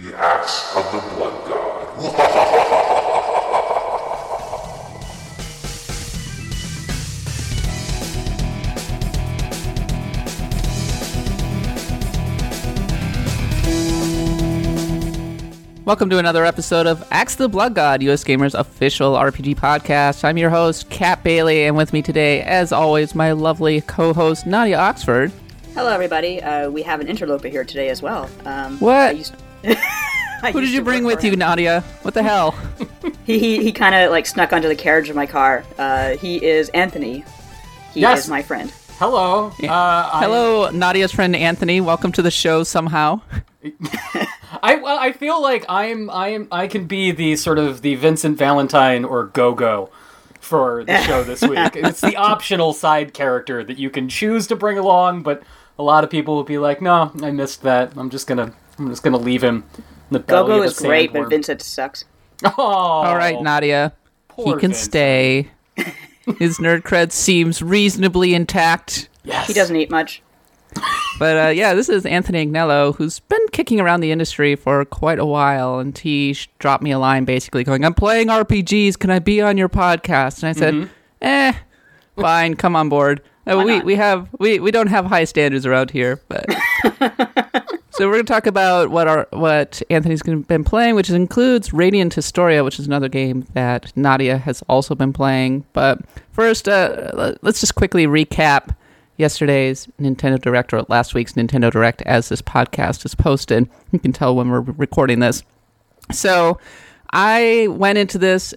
The Axe of the Blood God. Welcome to another episode of Axe the Blood God, US Gamers official RPG podcast. I'm your host, Kat Bailey, and with me today, as always, my lovely co-host Nadia Oxford. Hello, everybody. Uh, we have an interloper here today as well. Um, What? I used- I Who did you bring with you. Nadia? What the hell? He he, he kind of like snuck onto the carriage of my car. Uh, he is Anthony. He Yes. is my friend. Hello. Uh, I, Hello, Nadia's friend Anthony. Welcome to the show somehow. I I feel like I'm I'm I can be the sort of the Vincent Valentine or Gogo for the show this week. it's the optional side character that you can choose to bring along, but a lot of people will be like, "No, I missed that. I'm just gonna I'm just gonna leave him." In the belly Gogo of a is great, but. Vincent sucks. Oh, All right, Nadia. He can Vincent. stay. His nerd cred seems reasonably intact. Yes. He doesn't eat much. But uh, yeah, this is Anthony Agnello, who's been kicking around the industry for quite a while, and he dropped me a line basically going, "I'm playing RPGs. Can I be on your podcast?" And I said, "Eh, fine, come on board." Uh, we not? we have we, we don't have high standards around here, but so we're going to talk about what our what Anthony's been playing, which includes Radiant Historia, which is another game that Nadia has also been playing. But first, uh, let- let's just quickly recap yesterday's Nintendo Direct or last week's Nintendo Direct as this podcast is posted. You can tell when we're recording this. So I went into this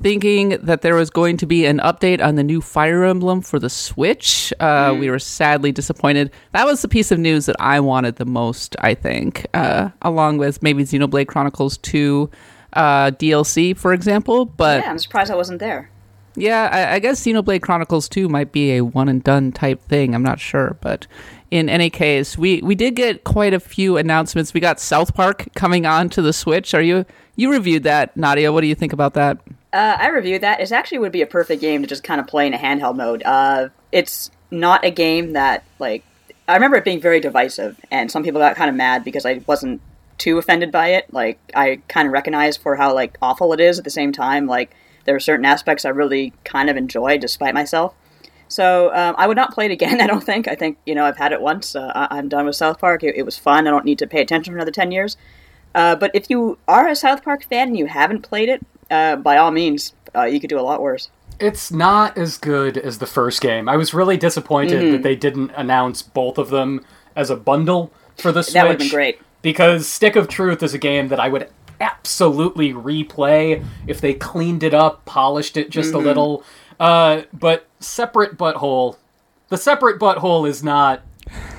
thinking that there was going to be an update on the new Fire Emblem for the Switch. Uh, We were sadly disappointed. That was the piece of news that I wanted the most, I think, uh, along with maybe Xenoblade Chronicles 2 uh, DLC, for example. But Yeah, I'm surprised I wasn't there. yeah, I, I guess Xenoblade Chronicles 2 might be a one and done type thing. I'm not sure, but in any case, we we did get quite a few announcements. We got South Park coming on to the Switch. Are you you reviewed that, Nadia? What do you think about that? Uh, I reviewed that. It actually would be a perfect game to just kind of play in a handheld mode. Uh, it's not a game that like I remember it being very divisive, and some people got kind of mad because I wasn't too offended by it. Like I kind of recognized for how like awful it is. At the same time, like there are certain aspects I really kind of enjoy despite myself. So um, I would not play it again. I don't think. I think you know I've had it once. Uh, I- I'm done with South Park. It, it was fun. I don't need to pay attention for another ten years. Uh, but if you are a South Park fan and you haven't played it, uh, by all means, uh, you could do a lot worse. It's not as good as the first game. I was really disappointed Mm-hmm. that they didn't announce both of them as a bundle for the Switch. That would've been great. Because Stick of Truth is a game that I would absolutely replay if they cleaned it up, polished it just Mm-hmm. a little. Uh, but Separate Butthole, the Separate Butthole is not.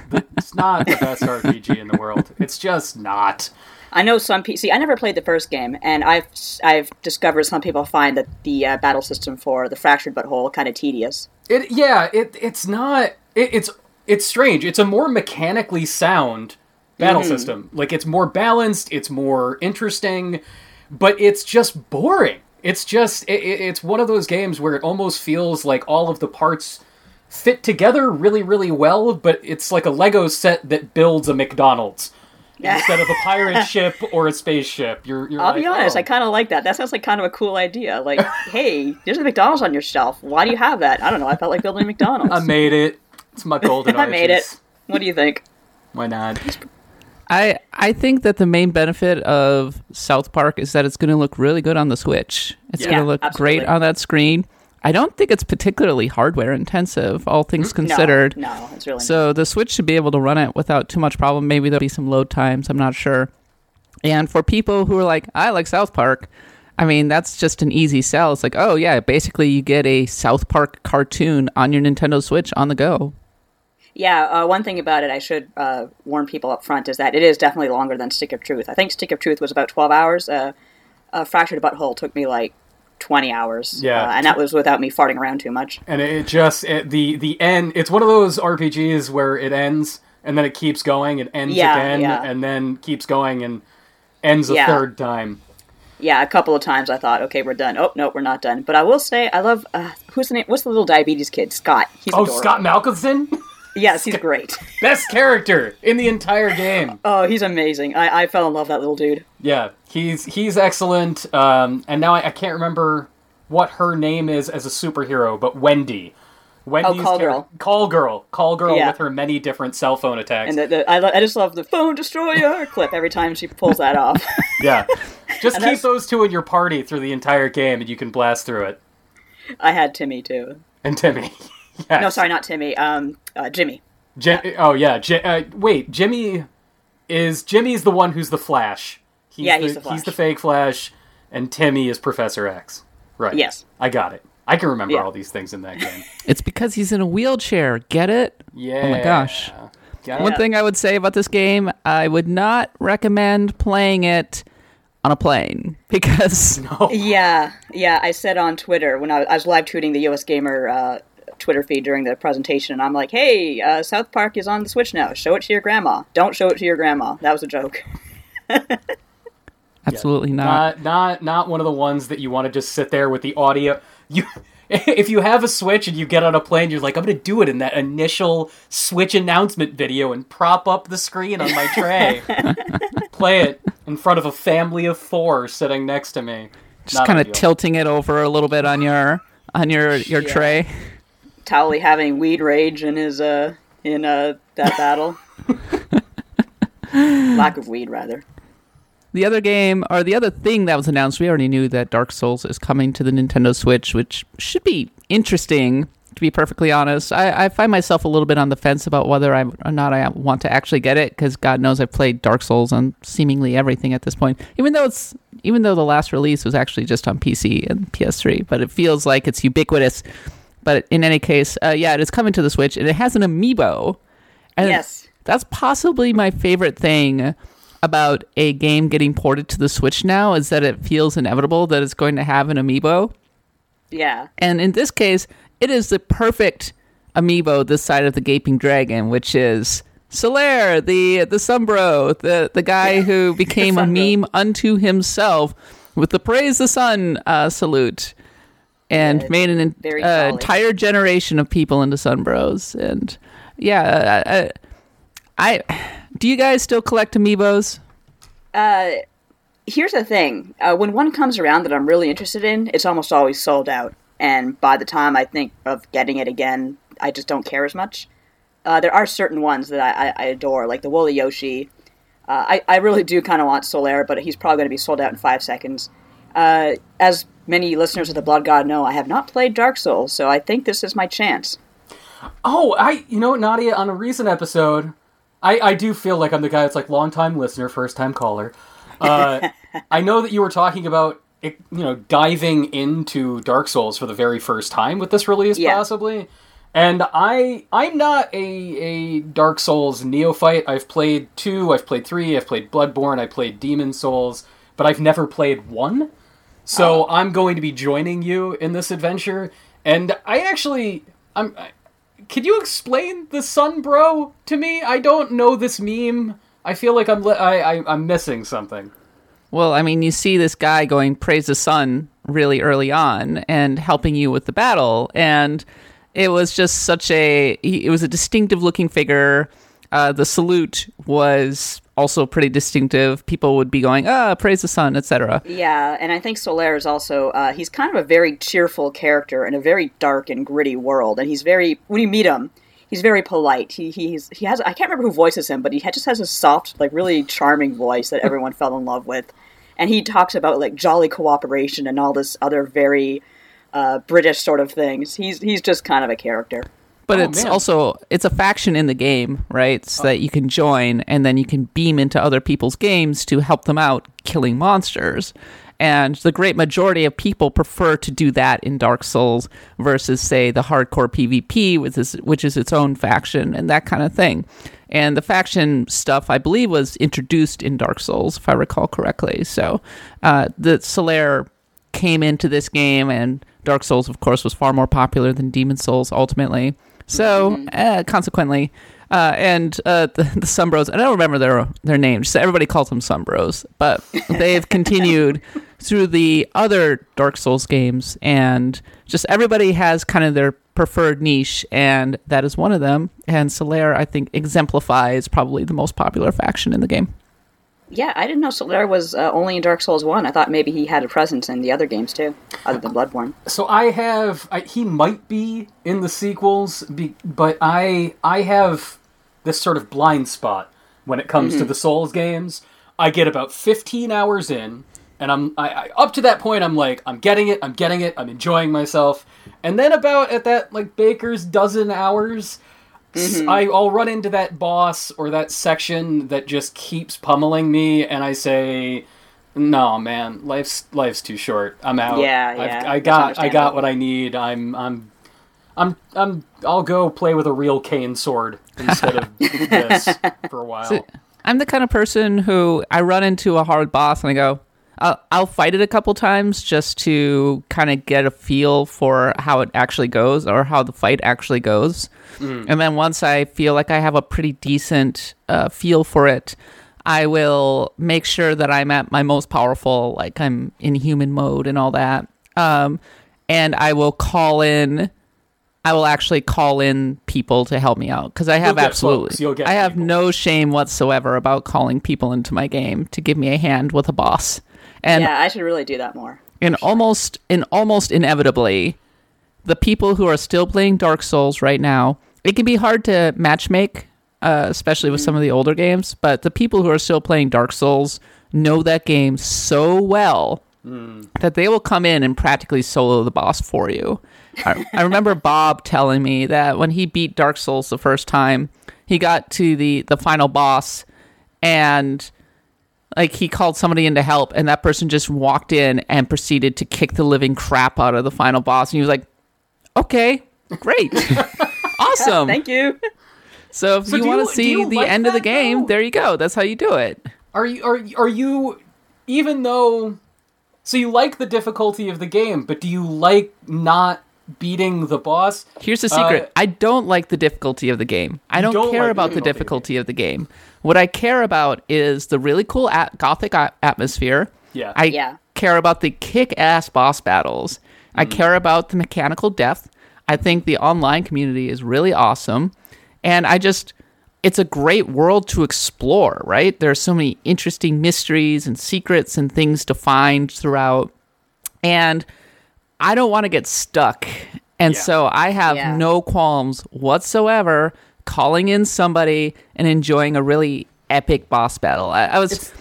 The, it's not the best RPG in the world. It's just not. I know some people. See, I never played the first game, and I've I've discovered some people find that the uh, battle system for the fractured butthole kind of tedious. It yeah, it it's not it, it's it's strange. It's a more mechanically sound battle system. Like it's more balanced, it's more interesting, but it's just boring. It's just it- it's one of those games where it almost feels like all of the parts fit together really really well, but it's like a Lego set that builds a McDonald's instead of a pirate ship or a spaceship. You're, you're I'll like, be honest, oh. I kind of like that. That sounds like kind of a cool idea. Like, hey, there's a McDonald's on your shelf. Why do you have that? I don't know. I felt like building a McDonald's. I made it. It's my golden I made it. What do you think? Why not? I I think that the main benefit of South Park is that it's going to look really good on the Switch. It's Yeah, going to look absolutely. great on that screen. I don't think it's particularly hardware intensive, all things considered. No, no, it's really So the Switch should be able to run it without too much problem. Maybe there'll be some load times. I'm not sure. And for people who are like, I like South Park, I mean, that's just an easy sell. It's like, oh yeah, basically you get a South Park cartoon on your Nintendo Switch on the go. Yeah, uh, one thing about it I should uh, warn people up front is that it is definitely longer than Stick of Truth. I think Stick of Truth was about 12 hours. Uh, uh, Fractured Butthole took me like 20 hours. Yeah. Uh, and that was without me farting around too much. and it just it, the the end it's one of those rpgs where it ends and then it keeps going it ends Yeah, again yeah. and then keeps going and ends a Yeah. third time Yeah, a couple of times I thought, okay, we're done. Oh, no, we're not done. But I will say, I love, uh, who's the name? What's the little diabetes kid? Scott. He's oh adorable. Scott Malkinson Yes, he's great. Best character in the entire game. Oh, he's amazing. I, I fell in love with that little dude. Yeah, he's he's excellent. Um, and now I, I can't remember what her name is as a superhero, but Wendy. Wendy's Oh, Call char- Girl. Call girl. Call girl Yeah. with her many different cell phone attacks. And the, the, I, lo- I just love the phone destroyer clip every time she pulls that off. yeah. Just keep those two in your party through the entire game and you can blast through it. I had Timmy too. And Timmy. Yes. No, sorry, not Timmy. Um, uh, Jimmy. Ji- oh yeah. Ji- uh, wait, Jimmy is Jimmy's the one who's the Flash. He's Yeah, he's the Flash. He's the fake Flash, and Timmy is Professor X. Right. Yes. I got it. I can remember Yeah. all these things in that game. It's because he's in a wheelchair. Get it? Yeah. Oh my gosh. Got One it. thing I would say about this game, I would not recommend playing it on a plane because no. Yeah, yeah. I said on Twitter when I, I was live tweeting the US Gamer uh, Twitter feed during the presentation, and I'm like, "Hey, uh, South Park is on the Switch now. Show it to your grandma. Don't show it to your grandma." That was a joke. absolutely not. not not not one of the ones that you want to just sit there with the audio. You if you have a Switch and you get on a plane, you're like, I'm gonna do it in that initial Switch announcement video and prop up the screen on my tray, play it in front of a family of four sitting next to me. Just kind of tilting it over a little bit on your on your your Yeah. tray. Towelie having weed rage in his uh in uh that battle. Lack of weed, rather. The other game, or the other thing that was announced, we already knew that Dark Souls is coming to the Nintendo Switch, which should be interesting, to be perfectly honest. I, I find myself a little bit on the fence about whether I or not I want to actually get it, because God knows I've played Dark Souls on seemingly everything at this point. Even though it's even though the last release was actually just on PC and PS3, but it feels like it's ubiquitous. But in any case, uh, yeah, it is coming to the Switch, and it has an amiibo. And Yes. that's possibly my favorite thing about a game getting ported to the Switch now is that it feels inevitable that it's going to have an amiibo. Yeah. And in this case, it is the perfect amiibo this side of the gaping dragon, which is Solaire, the the Sunbro, the the guy who became a meme unto himself with the praise the sun uh, salute. And Yeah, made an uh, entire generation of people into Sunbros, and yeah, uh, uh, I do you guys still collect amiibos? here's the thing. Uh, when one comes around that i'm really interested in it's almost always sold out. And by the time i think of getting it again i just don't care as much. Uh, there are certain ones that i, I, I adore like the woolly yoshi. Uh, I, I really do kind of want solaire but he's probably going to be sold out in five seconds uh, as many listeners of the blood god know i have not played dark souls so i think this is my chance Oh, I you know Nadia on a recent episode, I I do feel like I'm the guy that's like long time listener, first time caller. Uh, I know that you were talking about you know diving into Dark Souls for the very first time with this release, Yeah. possibly. And I I'm not a a Dark Souls neophyte. I've played two, I've played three, I've played Bloodborne, I played Demon Souls, but I've never played one. So I'm going to be joining you in this adventure, and I actually I'm. I, can you explain the sun bro to me? I don't know this meme. I feel like I'm li- I, I I'm missing something. Well, I mean, you see this guy going praise the sun really early on and helping you with the battle, and it was just such a it was a distinctive looking figure. Uh, the salute was also pretty distinctive. People would be going, "Ah, praise the sun," etc. Yeah, and I think Solaire is also uh, he's kind of a very cheerful character in a very dark and gritty world, and he's very when you meet him, he's very polite. He he's he has I can't remember who voices him, but he just has a soft, like really charming voice that everyone fell in love with, and he talks about like jolly cooperation and all this other very uh, British sort of things. He's he's just kind of a character. But Oh, it's man. also it's a faction in the game, right? So that you can join, and then you can beam into other people's games to help them out killing monsters. And the great majority of people prefer to do that in Dark Souls versus, say, the hardcore PvP, which is which is its own faction and that kind of thing. And the faction stuff, I believe, was introduced in Dark Souls, if I recall correctly. So uh, the Solaire came into this game, and Dark Souls, of course, was far more popular than Demon Souls ultimately. So, uh, consequently, uh, and uh, the, the Sunbros, I don't remember their their names. So everybody calls them Sunbros, but they've continued through the other Dark Souls games, and just everybody has kind of their preferred niche, and that is one of them. And Solaire, I think, exemplifies probably the most popular faction in the game. Yeah, I didn't know Solaire was uh, only in Dark Souls 1. I thought maybe he had a presence in the other games too, other than Bloodborne. So I have I, he might be in the sequels, be, but I I have this sort of blind spot when it comes to the Souls games. I get about 15 hours in, and I'm I, I up to that point. I'm like I'm getting it, I'm getting it, I'm enjoying myself, and then about at that like Baker's dozen hours. S- mm-hmm. I, I'll run into that boss or that section that just keeps pummeling me, and I say, "No, man, life's life's too short. I'm out. Yeah, I've- yeah, I got I got what I need. I'm I'm I'm I'm I'll go play with a real cane sword instead of this for a while. So- I'm the kind of person who I run into a hard boss and I go, I'll, I'll fight it a couple times just to kind of get a feel for how it actually goes or how the fight actually goes. And then once I feel like I have a pretty decent uh, feel for it, I will make sure that I'm at my most powerful, like I'm in human mode and all that. Um, and I will call in. I will actually call in people to help me out because I have absolutely. I have people. no shame whatsoever about calling people into my game to give me a hand with a boss. And yeah, I should really do that more. and almost and almost inevitably the people who are still playing dark souls right now it can be hard to matchmake uh, especially with some of the older games but the people who are still playing dark souls know that game so well that they will come in and practically solo the boss for you. I, I remember bob telling me that when he beat dark souls the first time he got to the the final boss and like he called somebody in to help and that person just walked in and proceeded to kick the living crap out of the final boss and he was like okay great awesome Thank you. so if So you want to see the like end of the game though? there you go that's how you do it Are you are are you even though so you like the difficulty of the game, but do you like not beating the boss? Here's the secret. Uh, I don't like the difficulty of the game. I don't, don't care like about the difficulty of the difficulty of the game. What I care about is the really cool at- gothic a- atmosphere. Yeah. I Yeah. care about the kick-ass boss battles. I mm. care about the mechanical depth. I think the online community is really awesome. And I just it's a great world to explore, right? There are so many interesting mysteries and secrets and things to find throughout. And I don't want to get stuck. And Yeah. so I have Yeah. no qualms whatsoever calling in somebody and enjoying a really epic boss battle. I, I was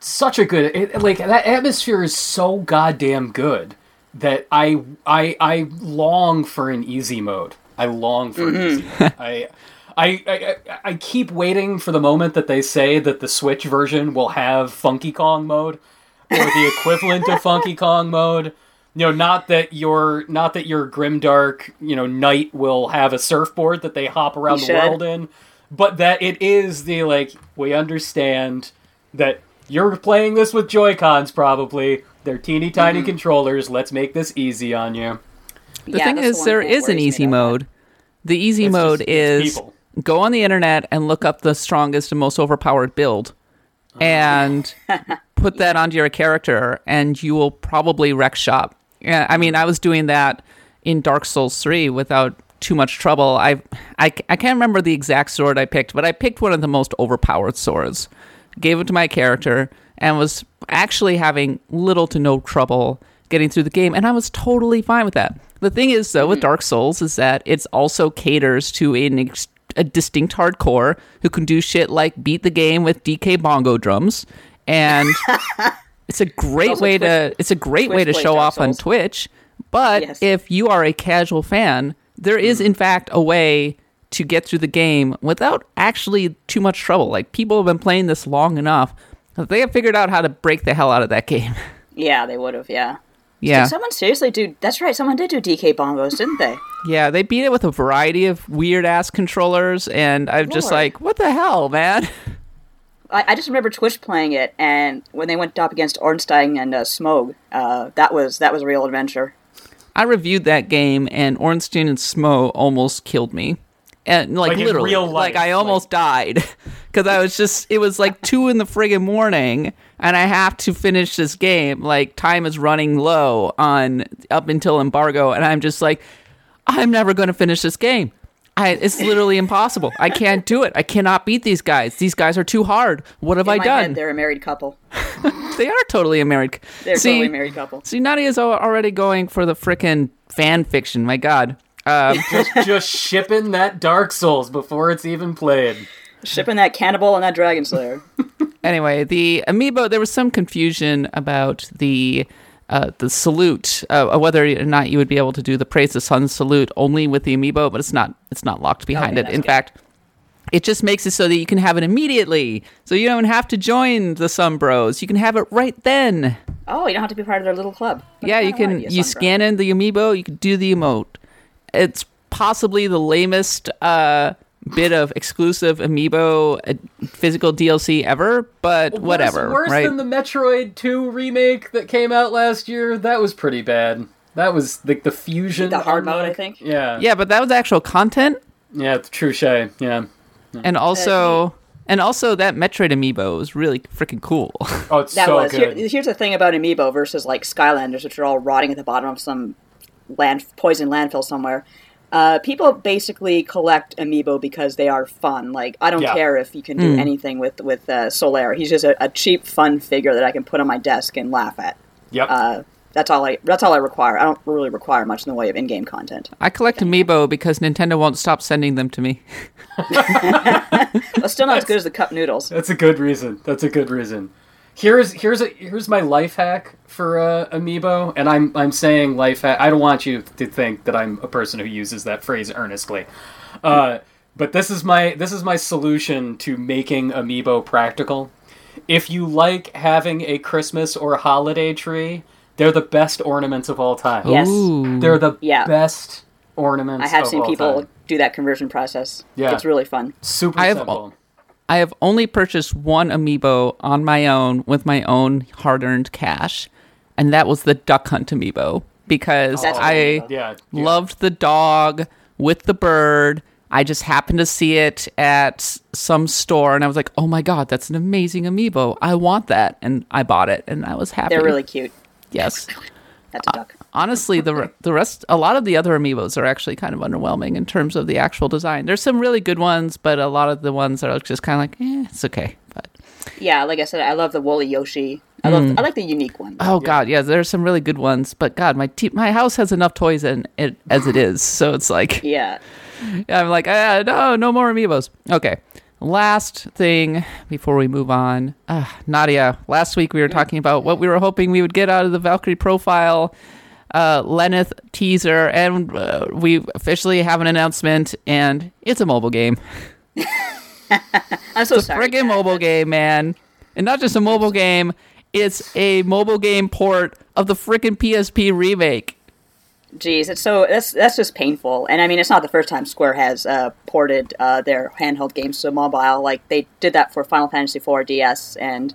such a good it, like that atmosphere is so goddamn good that I I I long for an easy mode. I long for an mm-hmm. easy mode. I, I I I- I keep waiting for the moment that they say that the Switch version will have Funky Kong mode or the equivalent of Funky Kong mode. You know, not that your not that your grimdark, you know, knight will have a surfboard that they hop around He the should. world in, but that it is the like we understand that you're playing this with Joy Cons probably. They're teeny tiny Mm-hmm. controllers. Let's make this easy on you. The Yeah, thing is, one there thing that is an easy mode. The easy It's mode just- is go on the internet and look up the strongest and most overpowered build, Oh. and put that onto your character, and you will probably wreck shop. Yeah, I mean, I was doing that in Dark Souls three without too much trouble. I, I, I can't remember the exact sword I picked, but I picked one of the most overpowered swords, gave it to my character, and was actually having little to no trouble getting through the game, and I was totally fine with that. The thing is, though, with hmm. Dark Souls, is that it's also caters to an ex- a distinct hardcore who can do shit like beat the game with DK bongo drums, and it's a great way Twitch- to it's a great way to show off on Twitch. But Yes. if you are a casual fan, there is mm-hmm. in fact a way to get through the game without actually too much trouble. Like people have been playing this long enough that they have figured out how to break the hell out of that game. Yeah, they would have. Yeah. yeah. Did someone seriously do? That's right. Someone did do DK bongos, didn't they? Yeah, they beat it with a variety of weird ass controllers, and I'm just like, what the hell, man? I, I just remember Twitch playing it, and when they went up against Ornstein and uh, Smough, uh, that was that was a real adventure. I reviewed that game, and Ornstein and Smough almost killed me. And like, Like literally, real life, like I almost died because I was just. It was like two in the friggin' morning, and I have to finish this game. Like time is running low on up until embargo, and I'm just like, I'm never going to finish this game. I, it's literally impossible. I can't do it. I cannot beat these guys. These guys are too hard. What have In I my done? head, they're a married couple. they are totally a married. They're see, totally a married couple. see, Nadia's al- already going for the frickin' fan fiction. My God. Um, just just shipping that Dark Souls before it's even played. Shipping that cannibal and that dragon slayer. anyway, the amiibo. There was some confusion about the uh, the salute, uh, whether or not you would be able to do the praise the sun salute only with the amiibo, but it's not. It's not locked behind Okay, it. In good. fact, it just makes it so that you can have it immediately, so you don't have to join the Sun Bros. You can have it right then. Oh, you don't have to be part of their little club. But yeah, you can. You scan in the amiibo. You can do the emote. It's possibly the lamest uh, bit of exclusive amiibo uh, physical DLC ever, but whatever. Worse, worse right? than the Metroid 2 remake that came out last year. That was pretty bad. That was like the fusion. The hard mode. I think. Yeah. yeah, but that was actual content, Yeah, it's true Shay. Yeah. and also. And also, that Metroid amiibo was really freaking cool. Oh, it's That so was. Here, good. here's the thing about Amiibo versus like Skylanders, which are all rotting at the bottom of some land poison landfill somewhere. Uh, people basically collect Amiibo because they are fun. Like I don't Yeah. care if you can do anything with with uh, Solaire. He's just a, a cheap, fun figure that I can put on my desk and laugh at. Yep. Uh, that's all I. That's all I require. I don't really require much in the way of in-game content. I collect amiibo because Nintendo won't stop sending them to me. But still not as good as the cup noodles. That's a good reason. That's a good reason. Here's here's a here's my life hack for uh, amiibo, and I'm I'm saying life hack. I don't want you to think that I'm a person who uses that phrase earnestly, uh, but this is my this is my solution to making amiibo practical. If you like having a Christmas or holiday tree, they're the best ornaments of all time. Yes. Ooh. They're the Yeah. best ornaments. I have of seen all people time. do that conversion process. Yeah. It's really fun. super I have- simple. I have only purchased one amiibo on my own with my own hard earned cash, and that was the Duck Hunt amiibo because That's I yeah, yeah. loved the dog with the bird. I just happened to see it at some store, and I was like, "Oh my god, that's an amazing amiibo! I want that!" And I bought it, and I was happy. They're really cute. yes. That's a duck. Honestly, the the rest, a lot of the other amiibos are actually kind of underwhelming in terms of the actual design. There's some really good ones, but a lot of the ones are just kind of like, eh, it's okay. But Yeah, like I said, I love the woolly Yoshi. I love. I like the unique one. oh god, yeah, there's some really good ones. But God, my te- my house has enough toys in it as it is, so it's like Yeah. I'm like, ah, no, no more amiibos. Okay. Last thing before we move on, uh, Nadia. Last week we were talking about what we were hoping we would get out of the Valkyrie profile, uh, Lenneth teaser, and uh, we officially have an announcement, and it's a mobile game. I'm so sorry. Friggin' mobile game, man, and not just a mobile game. It's a mobile game port of the frickin' PSP remake. Jeez, it's so that's that's just painful. And I mean, it's not the first time Square has uh, ported uh, their handheld games to mobile. Like they did that for Final Fantasy IV DS, and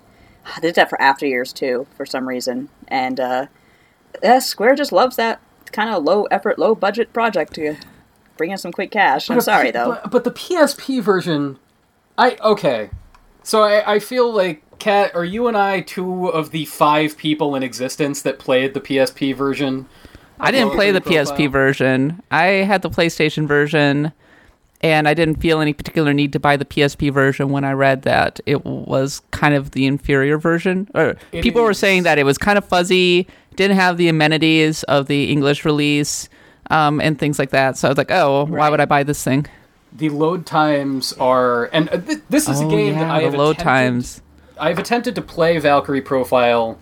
they did that for After Years too, for some reason. And uh, yeah, Square just loves that kind of low effort, low budget project to bring in some quick cash. I'm sorry P- though. But, but the PSP version, I okay. So I, I feel like Kat, are you and I two of the five people in existence that played the PSP version? I didn't play the Valkyrie PSP version. I had the PlayStation version, and I didn't feel any particular need to buy the PSP version when I read that it was kind of the inferior version. Or It people were saying that it was kind of fuzzy, didn't have the amenities of the English release, um, and things like that. So I was like, oh, why Right. would I buy this thing? The load times are, and uh, th- this is a oh game yeah, that I the have load attempted, times. I've attempted to play Valkyrie Profile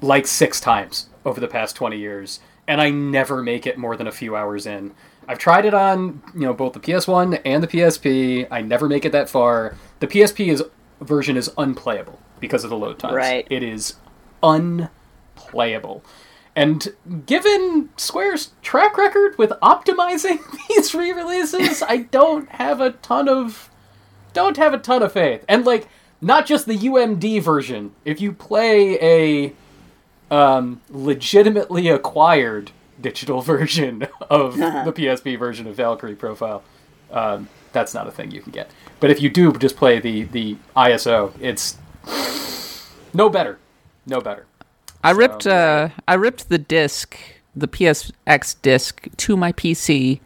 like six times over the past twenty years, and I never make it more than a few hours in. I've tried it on, you know, both the PS1 and the PSP. I never make it that far. The PSP is version is unplayable because of the load times. Right. It is unplayable. And given Square's track record with optimizing these re-releases, I don't have a ton of don't have a ton of faith. And like not just the UMD version. If you play a um, legitimately acquired digital version of the PSP version of Valkyrie Profile, um, that's not a thing you can get. But if you do just play the the ISO, it's no better, no better. I ripped uh, I ripped the disc the PSX disc to my PC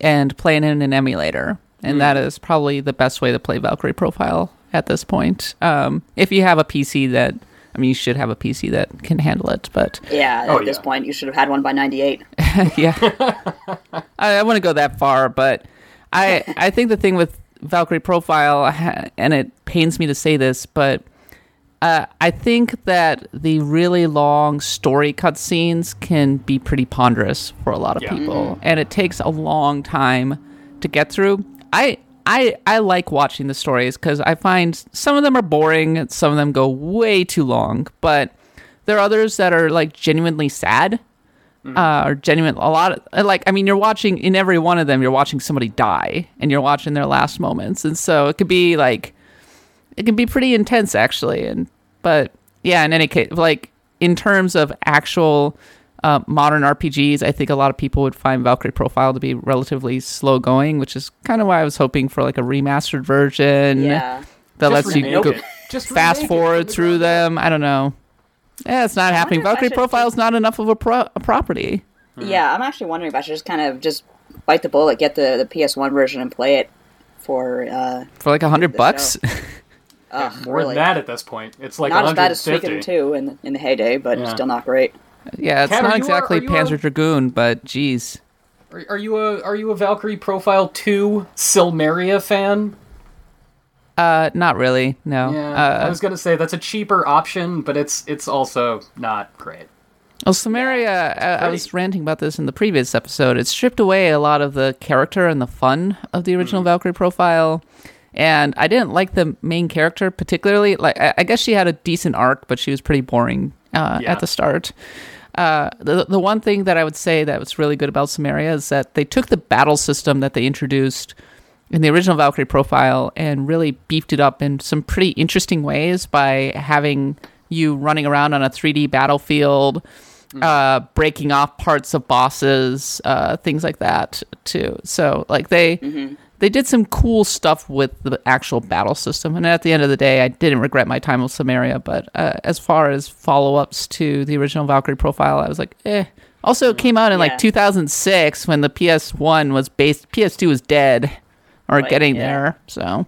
and play it in an emulator. And that is probably the best way to play Valkyrie Profile at this point. Um, if you have a PC that, I mean, you should have a PC that can handle it, but Yeah, at Oh, this yeah. point, you should have had one by 98. yeah, I, I wouldn't go that far, but I I think the thing with Valkyrie Profile, and it pains me to say this, but uh, I think that the really long story cutscenes can be pretty ponderous for a lot of Yeah. people, and it takes a long time to get through. I I I like watching the stories because I find some of them are boring, some of them go way too long, but there are others that are like genuinely sad uh, or genuine a lot of like i mean you're watching in every one of them you're watching somebody die and you're watching their last moments and so it could be like it can be pretty intense actually and but yeah in any case like in terms of actual uh, modern rpgs i think a lot of people would find valkyrie profile to be relatively slow going which is kind of why i was hoping for like a remastered version Yeah. that Just lets you remake go. Just fast remake it forward through them. I don't know. Yeah it's not happening. if I valkyrie should profile is not enough of a, pro- a property. Yeah, I'm actually wondering if I should just kind of just bite the bullet, get the, the PS1 version, and play it for. Uh, for like a hundred bucks ugh, More really. than that at this point. It's like not as bad as 150. Suikoden 2 in the, in the heyday, but Yeah. still not great. Yeah, it's Kat, not you a- exactly are you Panzer a- Dragoon, but geez. Are, are you a are you a Valkyrie Profile 2 Silmeria fan? Uh, not really. No. Yeah, uh, I was gonna say that's a cheaper option, but it's it's also not great. well, Silmeria. I, I was ranting about this in the previous episode. It stripped away a lot of the character and the fun of the Mm. original Valkyrie profile, and I didn't like the main character particularly. Like, I, I guess she had a decent arc, but she was pretty boring uh, Yeah. at the start. Uh, the the one thing that I would say that was really good about Silmeria is that they took the battle system that they introduced in the original Valkyrie profile and really beefed it up in some pretty interesting ways by having you running around on a 3D battlefield, uh, breaking off parts of bosses, uh, things like that too. So like they they did some cool stuff with the actual battle system. And at the end of the day, I didn't regret my time with Silmeria. But uh, as far as follow ups to the original Valkyrie profile, I was like, eh. Also, it came out in Yeah. like 2006 when the PS1 was based, PS2 was dead or Right, getting yeah. there. So,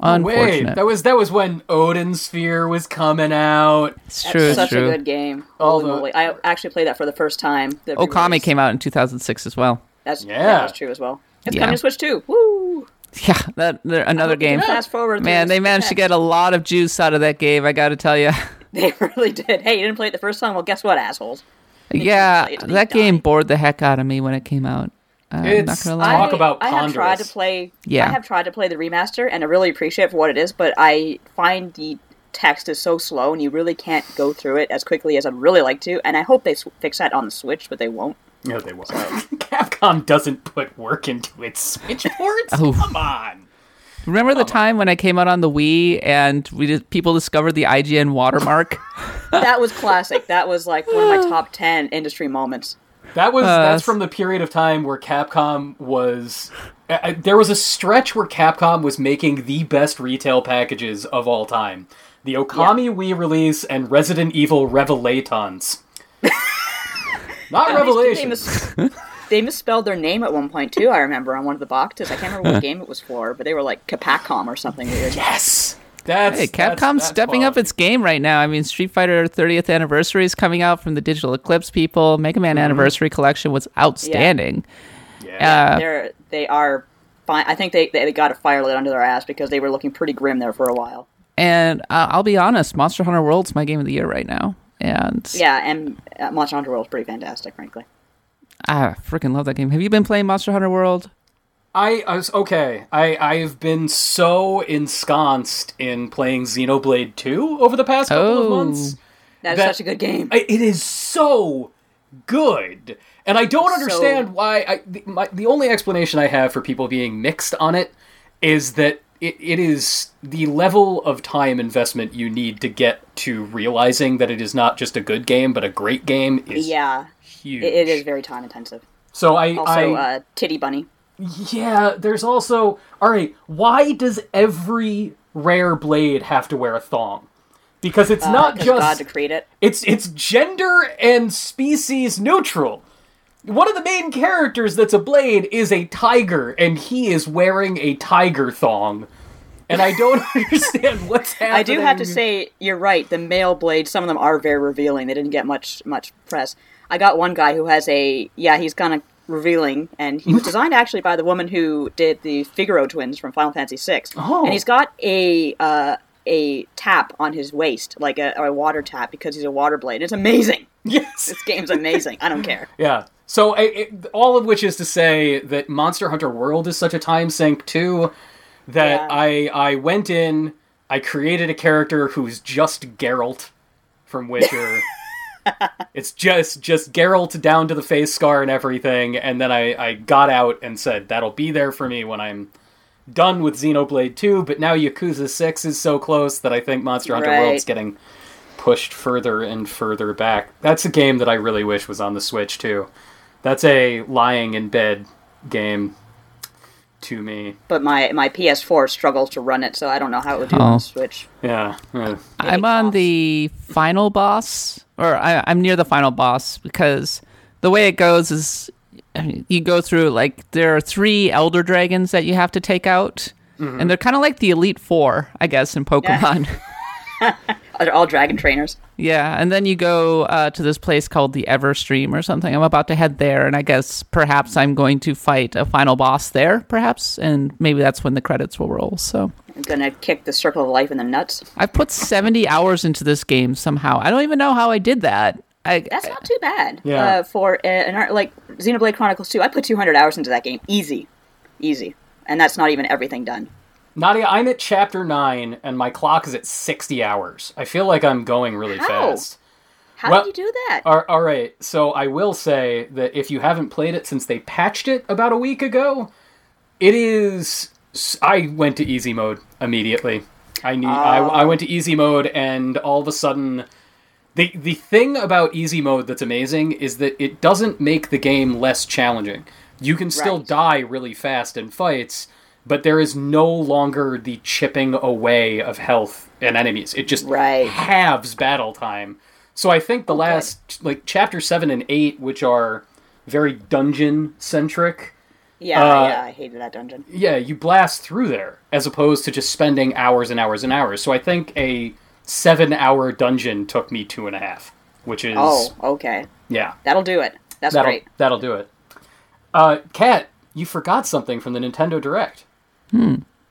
Wait, unfortunate. that was that was when Odin Sphere was coming out. it's That's true. It's such true. a good game. All Holy the- moly. I actually played that for the first time. the Okami re-release. came out in 2006 as well. That's, Yeah. yeah. that's true as well. It's Yeah. coming to Switch too. Woo! Yeah, that another game. Fast forward. Man, they managed to get a lot of juice out of that game. I got to tell you. They really did. Hey, you didn't play it the first time? Well, guess what, assholes? yeah, play it that game die. bored the heck out of me when it came out. Uh, I'm not gonna lie. Talk about I have tried to ponderous. play. Yeah. I have tried to play the remaster, and I really appreciate it for what it is. But I find the text is so slow, and you really can't go through it as quickly as I'd really like to. And I hope they fix that on the Switch, but they won't. No, they won't. Capcom doesn't put work into its Switch ports. Oh. Come on. Remember the time when I came out on the Wii and we did, people discovered the IGN watermark? That was classic. that was like one of my top ten industry moments. That was Uh, that's from the period of time where Capcom was. I, I- there was a stretch where Capcom was making the best retail packages of all time: the Okami Wii release and Resident Evil Revelations. Not They, mis- they misspelled their name at one point too. I remember on one of the boxes. I can't remember what game it was for, but they were like Capcom or something weird. Yes, that's Hey, Capcom's that's stepping up its game right now. I mean, Street Fighter 30th anniversary is coming out from the Digital Eclipse people. Mega Man Mm-hmm. Anniversary Collection was outstanding. Yeah. Uh, They're they are fine. I think they they got a fire lit under their ass because they were looking pretty grim there for a while. and uh, I'll be honest, Monster Hunter World's my game of the year right now. And Yeah, and uh, Monster Hunter World is pretty fantastic, frankly. I freaking love that game. Have you been playing Monster Hunter World? I, I was okay. I I've been so ensconced in playing Xenoblade 2 over the past couple Oh. of months. That is That- such a good game. I- It is so good, and I don't So- understand why. I, the, my, the only explanation I have for people being mixed on it is that it, it is the level of time investment you need to get to realizing that it is not just a good game but a great game is yeah, huge. it, is very time intensive. So I, Also, I uh, Titty Bunny. yeah, there's also all right. Why does every rare blade have to wear a thong? Because it's not Uh, God just to create it. it's it's gender and species neutral. One of the main characters that's a blade is a tiger, and he is wearing a tiger thong. And I don't understand what's happening. I do have to say, you're right. The male blades, some of them are very revealing. They didn't get much much press. I got one guy who has a yeah, he's kind of revealing, and he was designed actually by the woman who did the Figaro twins from Final Fantasy VI. Oh. And he's got a uh, a tap on his waist, like a, a water tap, because he's a water blade. It's amazing. Yes. This game's amazing. I don't care. Yeah. So, I, it, all of which is to say that Monster Hunter World is such a time sink too that Yeah. I I went in, I created a character who's just Geralt from Witcher. it's just just Geralt down to the face scar and everything, and then I I got out and said that'll be there for me when I'm done with Xenoblade 2, but now Yakuza 6 is so close that I think Monster Hunter Right. World's getting pushed further and further back. That's a game that I really wish was on the Switch too. That's a lying in bed game to me. But my, my PS4 struggles to run it, so I don't know how it would do Oh. on the Switch. Yeah. yeah. I'm on the final boss, or I, I'm near the final boss because the way it goes is I mean, you go through like there are three elder dragons that you have to take out, and they're kind of like the elite four, I guess, in Pokemon. They're all dragon trainers. Yeah, and then you go uh, to this place called the Everstream or something. I'm about to head there, and I guess perhaps I'm going to fight a final boss there, perhaps, and maybe that's when the credits will roll. So I'm gonna kick the circle of life in the nuts. I've put 70 hours into this game somehow. I don't even know how I did that. I, That's not too bad. Yeah. Uh, for uh, an art like Xenoblade Chronicles 2, I put 200 hours into that game. Easy. Easy. And that's not even everything done. Nadia, I'm at chapter 9 and my clock is at 60 hours. I feel like I'm going really How? fast. How Well- did you do that? All all right, so I will say that if you haven't played it since they patched it about a week ago, it is. I went to easy mode immediately. I need. I, I went to easy mode, and all of a sudden, the the thing about easy mode that's amazing is that it doesn't make the game less challenging. You can still Right. die really fast in fights, but there is no longer the chipping away of health and enemies. It just Right. halves battle time. So I think the last like chapter 7 and 8 which are very dungeon centric. yeah, uh, yeah, I hated that dungeon. Yeah, you blast through there as opposed to just spending hours and hours and hours. So I think a 7 hour dungeon took me two and a half, which is Oh, okay. yeah. That'll do it. That's That'll great. that'll do it. Uh, Kat, you forgot something from the Nintendo Direct.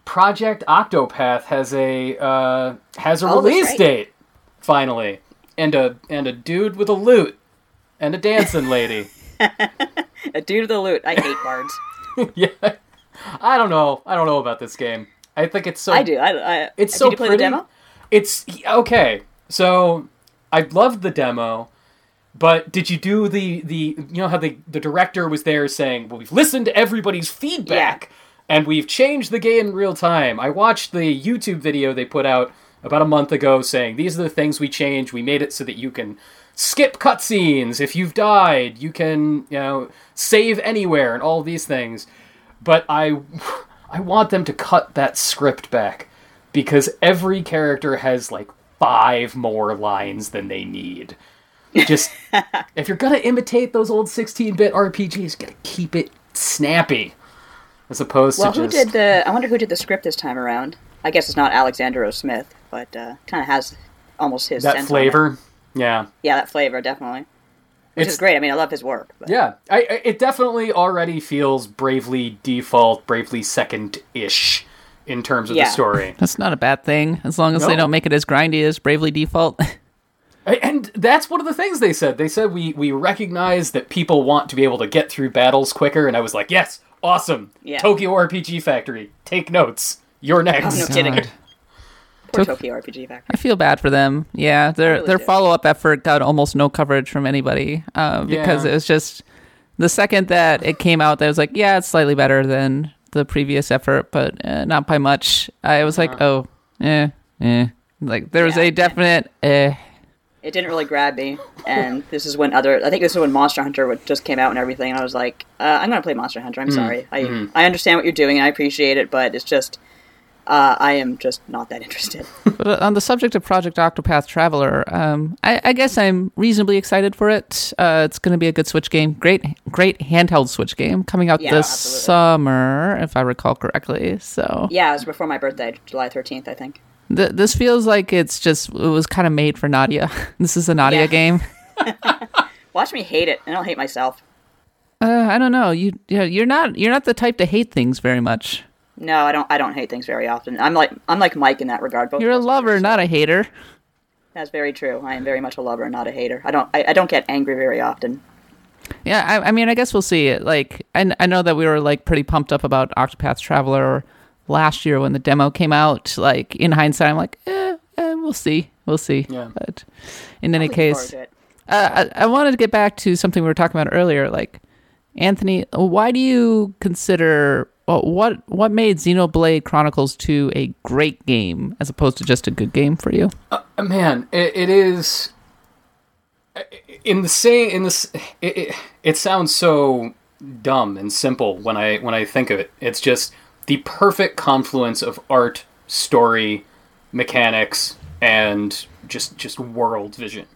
Project Octopath has a uh, has a Oh, release right. date finally, and a and a dude with a lute and a dancing lady. A dude of the loot. I hate bards. yeah, I don't know. I don't know about this game. I think it's so. I do. I, I, It's did so you play pretty. It's okay. So I loved the demo, but did you do the the you know how the the director was there saying, "Well, we've listened to everybody's feedback and we've changed the game in real time." I watched the YouTube video they put out about a month ago saying, "These are the things we changed. We made it so that you can skip cutscenes if you've died. You can, you know, save anywhere and all these things." But I I want them to cut that script back because every character has like five more lines than they need. Just if you're gonna imitate those old 16-bit RPGs, you gotta keep it snappy, as opposed Well, to who just did the? I wonder who did the script this time around. I guess it's not Alexander O. Smith, but uh, kind of has almost his that scent on it. flavor. Yeah, Yeah, that flavor definitely. Which it's is great. I mean, I love his work. But. yeah. I, I it definitely already feels bravely default, bravely second-ish in terms of Yeah. the story. That's not a bad thing, as long as they don't make it as grindy as Bravely Default. And that's one of the things they said. They said we we recognize that people want to be able to get through battles quicker, and I was like, yes, awesome. Yeah. Tokyo RPG Factory, take notes. You're next. no kidding. God. Poor Tok- Tokyo RPG Factory. I feel bad for them. Yeah, their really their follow up effort got almost no coverage from anybody uh, because Yeah. it was just the second that it came out, that was like, yeah, it's slightly better than the previous effort, but uh, not by much. I was like, oh, eh, eh. Like there was Yeah. a definite eh. It didn't really grab me, and this is when other. I think this is when Monster Hunter would- just came out and everything, and I was like, uh, I'm gonna play Monster Hunter. I'm Mm-hmm. sorry. I I understand what you're doing, and I appreciate it, but it's just uh, I am just not that interested. But uh, on the subject of Project Octopath Traveler, um, I, I guess I'm reasonably excited for it. Uh, it's going to be a good Switch game. Great, great handheld Switch game coming out Yeah, this absolutely. summer, if I recall correctly. So yeah, it was before my birthday, July 13th, I think. th- this feels like it's just it was kind of made for Nadia. this is a Nadia Yeah. game. Watch me hate it, and I'll hate myself. Uh, I don't know. You, yeah, you're not you're not the type to hate things very much. No, I don't. I don't hate things very often. I'm like I'm like Mike in that regard. Both You're a of us are lover, not a hater. That's very true. I am very much a lover, not a hater. I don't. I, I don't get angry very often. Yeah, I, I mean, I guess we'll see. Like, I, I know that we were like pretty pumped up about Octopath Traveler last year when the demo came out. Like, in hindsight, I'm like, eh, eh we'll see, we'll see. Yeah. But in any case, uh, I, I wanted to get back to something we were talking about earlier. Like, Anthony, why do you consider well, what what made Xenoblade Chronicles 2 a great game as opposed to just a good game for you? Uh, man, it, it is in the same in this. It, it, it sounds so dumb and simple when I when I think of it. It's just the perfect confluence of art, story, mechanics, and just just world vision.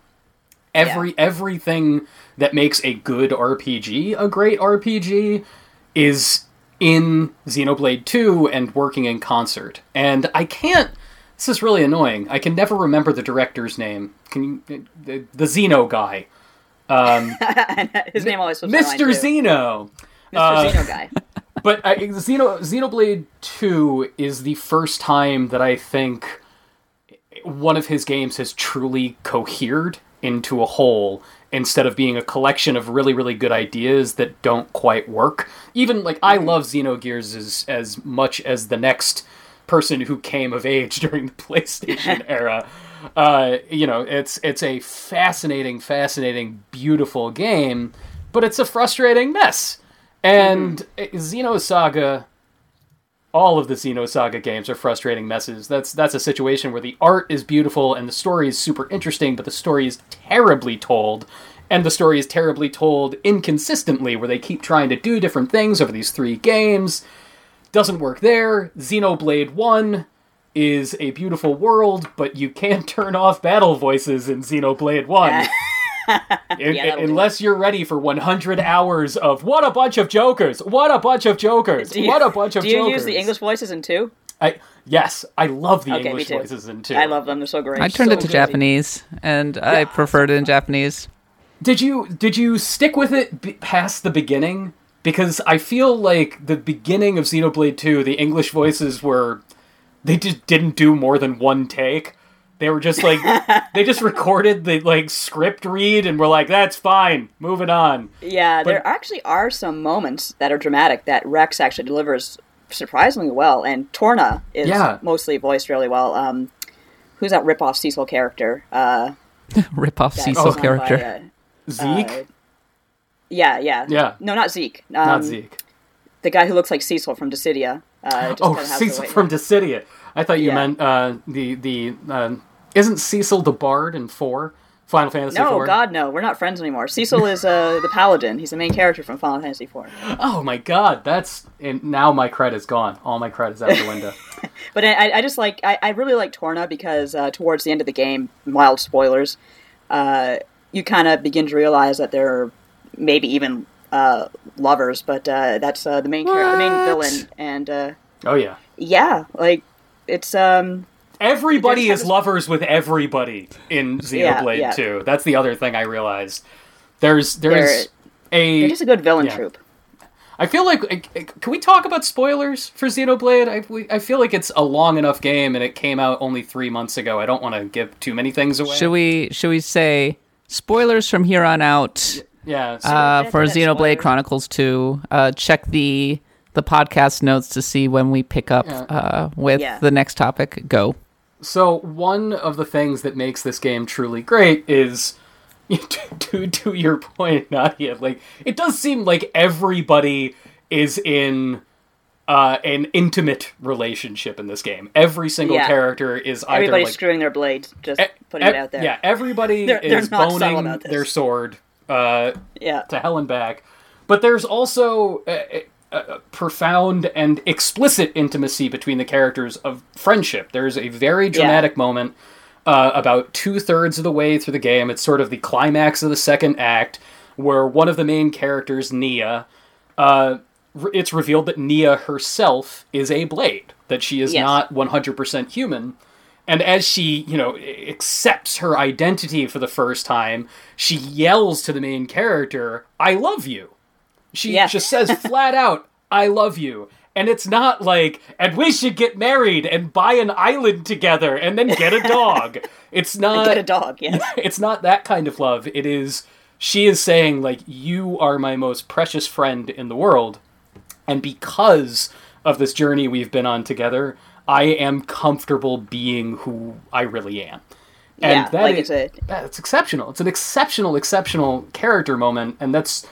Every everything that makes a good RPG a great RPG is in Xenoblade 2 and working in concert. And I can't this is really annoying. I can never remember the director's name. Can you the, the Xeno guy. His name always slips my mind, Mr. Zeno. Mr. Uh, Xeno guy. But I, Xeno, Xenoblade 2 is the first time that I think one of his games has truly cohered into a whole instead of being a collection of really, really good ideas that don't quite work. Even, like, I love Xenogears as, as much as the next person who came of age during the PlayStation era. Uh, you know, it's it's a fascinating, fascinating, beautiful game, but it's a frustrating mess. And Xenosaga, all of the Xenosaga games are frustrating messes. That's that's a situation where the art is beautiful and the story is super interesting, but the story is terribly told, and the story is terribly told inconsistently, where they keep trying to do different things over these three games. Doesn't work there. Xenoblade One is a beautiful world, but you can't turn off battle voices in Xenoblade One. Un- Yeah, unless you're ready for 100 hours of what a bunch of jokers, what a bunch of jokers, you- what a bunch of Do you jokers. use the English voices in two? I yes, I love the Okay, English voices in two. I love them. They're so great. I turned So it to good. Japanese, and I preferred it in Japanese. Did you did you stick with it b- past the beginning? Because I feel like the beginning of Xenoblade 2, the English voices were they just didn't do more than one take. They were just like they just recorded the like script read and were like that's fine, moving on. Yeah, But- there actually are some moments that are dramatic that Rex actually delivers surprisingly well, and Torna is Yeah. mostly voiced really well. Um, who's that rip-off Cecil character? Uh, Rip off Cecil is character. by, uh, Zeke, uh, yeah, yeah, Yeah. No, not Zeke. Um, not Zeke. The guy who looks like Cecil from Dissidia. Uh, just Oh, kinda has the Cecil from Dissidia. I thought you Yeah. meant uh, the the uh, isn't Cecil the Bard in four Final Fantasy No? God, no. We're not friends anymore. Cecil is uh, the paladin. He's the main character from Final Fantasy IV. Oh my God, that's and now my credit's gone. All my credit's out the window. But I, I just like I, I really like Torna because uh, towards the end of the game, mild spoilers, uh, you kind of begin to realize that they're maybe even uh, lovers. But uh, that's uh, the main char- the main villain, and uh, oh yeah, yeah, like it's um everybody is of- lovers with everybody in Xenoblade yeah. 2. That's the other thing I realized. There's there's a they're just a good villain Yeah. troop. I feel like can we talk about spoilers for Xenoblade? I we, I feel like it's a long enough game and it came out only three months ago. I don't want to give too many things away. Should we should we say spoilers from here on out Yeah. so- uh, for Xenoblade spoilers. Chronicles 2? Uh, check the the podcast notes to see when we pick up Yeah. uh, with Yeah. the next topic. Go. So one of the things that makes this game truly great is to to your point, Nadia. Like it does seem like everybody is in uh, an intimate relationship in this game. Every single Yeah. character is either Everybody's like screwing their blades. Just e- putting e- it out there. Yeah, everybody They're- they're is not subtle boning their sword uh, yeah. to hell and back. But there's also uh, uh, profound and explicit intimacy between the characters of friendship. There's a very dramatic moment uh, about two thirds of the way through the game. It's sort of the climax of the second act, where one of the main characters, Nia, uh, it's revealed that Nia herself is a blade, that she is Yes. not 100% human. And as she, you know, accepts her identity for the first time, she yells to the main character, I love you. She just says flat out, I love you. And it's not like, and we should get married and buy an island together and then get a dog. It's not Get a dog, yes. it's not that kind of love. It is she is saying like you are my most precious friend in the world, and because of this journey we've been on together, I am comfortable being who I really am. And Yeah, that like is- it's a- that's exceptional. It's an exceptional, exceptional character moment, and that's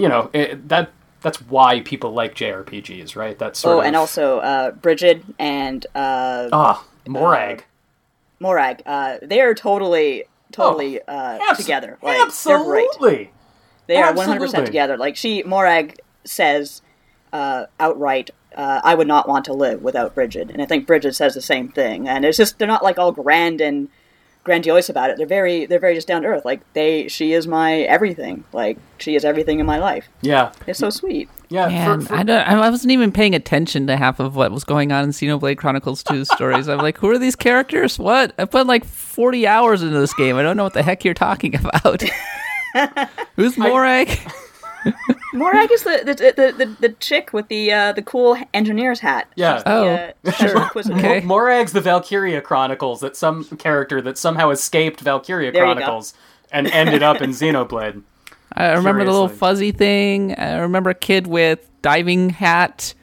you know it, that that's why people like JRPGs, right? That's sort Oh, of and also uh, Brighid and uh, ah Morag. Morag. Uh, they are totally, totally uh, Abs- together. Like. Absolutely. They are one hundred percent together. Like she, Morag says uh, outright, uh, "I would not want to live without Brighid," and I think Brighid says the same thing. And it's just they're not like all grand and grandiose about it. They're very, they're very just down to earth. Like they, she is my everything. Like she is everything in my life. Yeah. It's so sweet. Yeah. Man, for- for- I don't. I wasn't even paying attention to half of what was going on in Xenoblade Chronicles 2 stories. I'm like, who are these characters? What? I put like 40 hours into this game. I don't know what the heck you're talking about. Who's Morag? Morag is the the, the, the, the chick with the uh, the cool engineer's hat. Yeah. She's the, Oh, uh, special inquisitor. Okay. Morag's the Valkyria Chronicles, that some character that somehow escaped Valkyria There. Chronicles and ended up in Xenoblade. I remember the little fuzzy thing. I remember a kid with diving hat.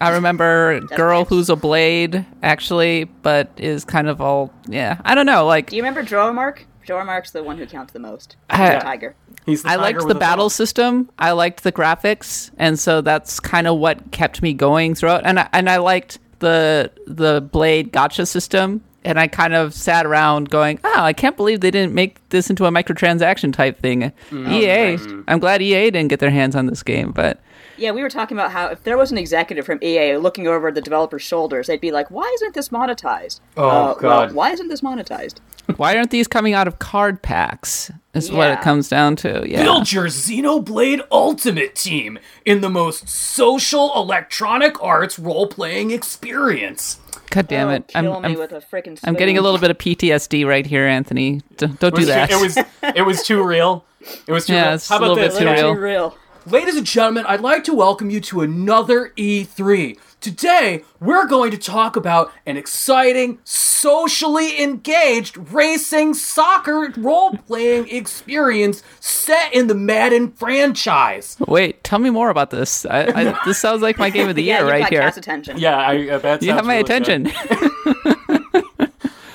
I remember girl nice. who's a blade, actually, but is kind of all yeah. I don't know. Like Do you remember Dromarch? Dromarch's the one who counts the most. He's I- the tiger. He's I liked the battle bow. system. I liked the graphics, and so that's kind of what kept me going throughout. And I, and I liked the the blade gacha system. And I kind of sat around going, "Oh, I can't believe they didn't make this into a microtransaction type thing." Mm. EA, I'm glad EA didn't get their hands on this game, but Yeah, we were talking about how if there was an executive from EA looking over the developer's shoulders, they'd be like, "Why isn't this monetized?" Oh, Uh, well, why isn't this monetized? why aren't these coming out of card packs? Is what it comes down to. Yeah. Build your Xenoblade Ultimate team in the most social electronic arts role playing experience. God damn Oh, it! I'm, me I'm, with a freaking. I'm getting a little bit of PTSD right here, Anthony. D- don't do that. It was it was too real. It was too Yeah, real. it's How a about little bit this? too guys? real. real. Ladies and gentlemen, I'd like to welcome you to another E3. Today, we're going to talk about an exciting, socially engaged racing soccer role playing experience set in the Madden franchise. Wait, tell me more about this. I, I, this sounds like my game of the Yeah, year you've right got here. Attention. Yeah, I, I bet You have my attention.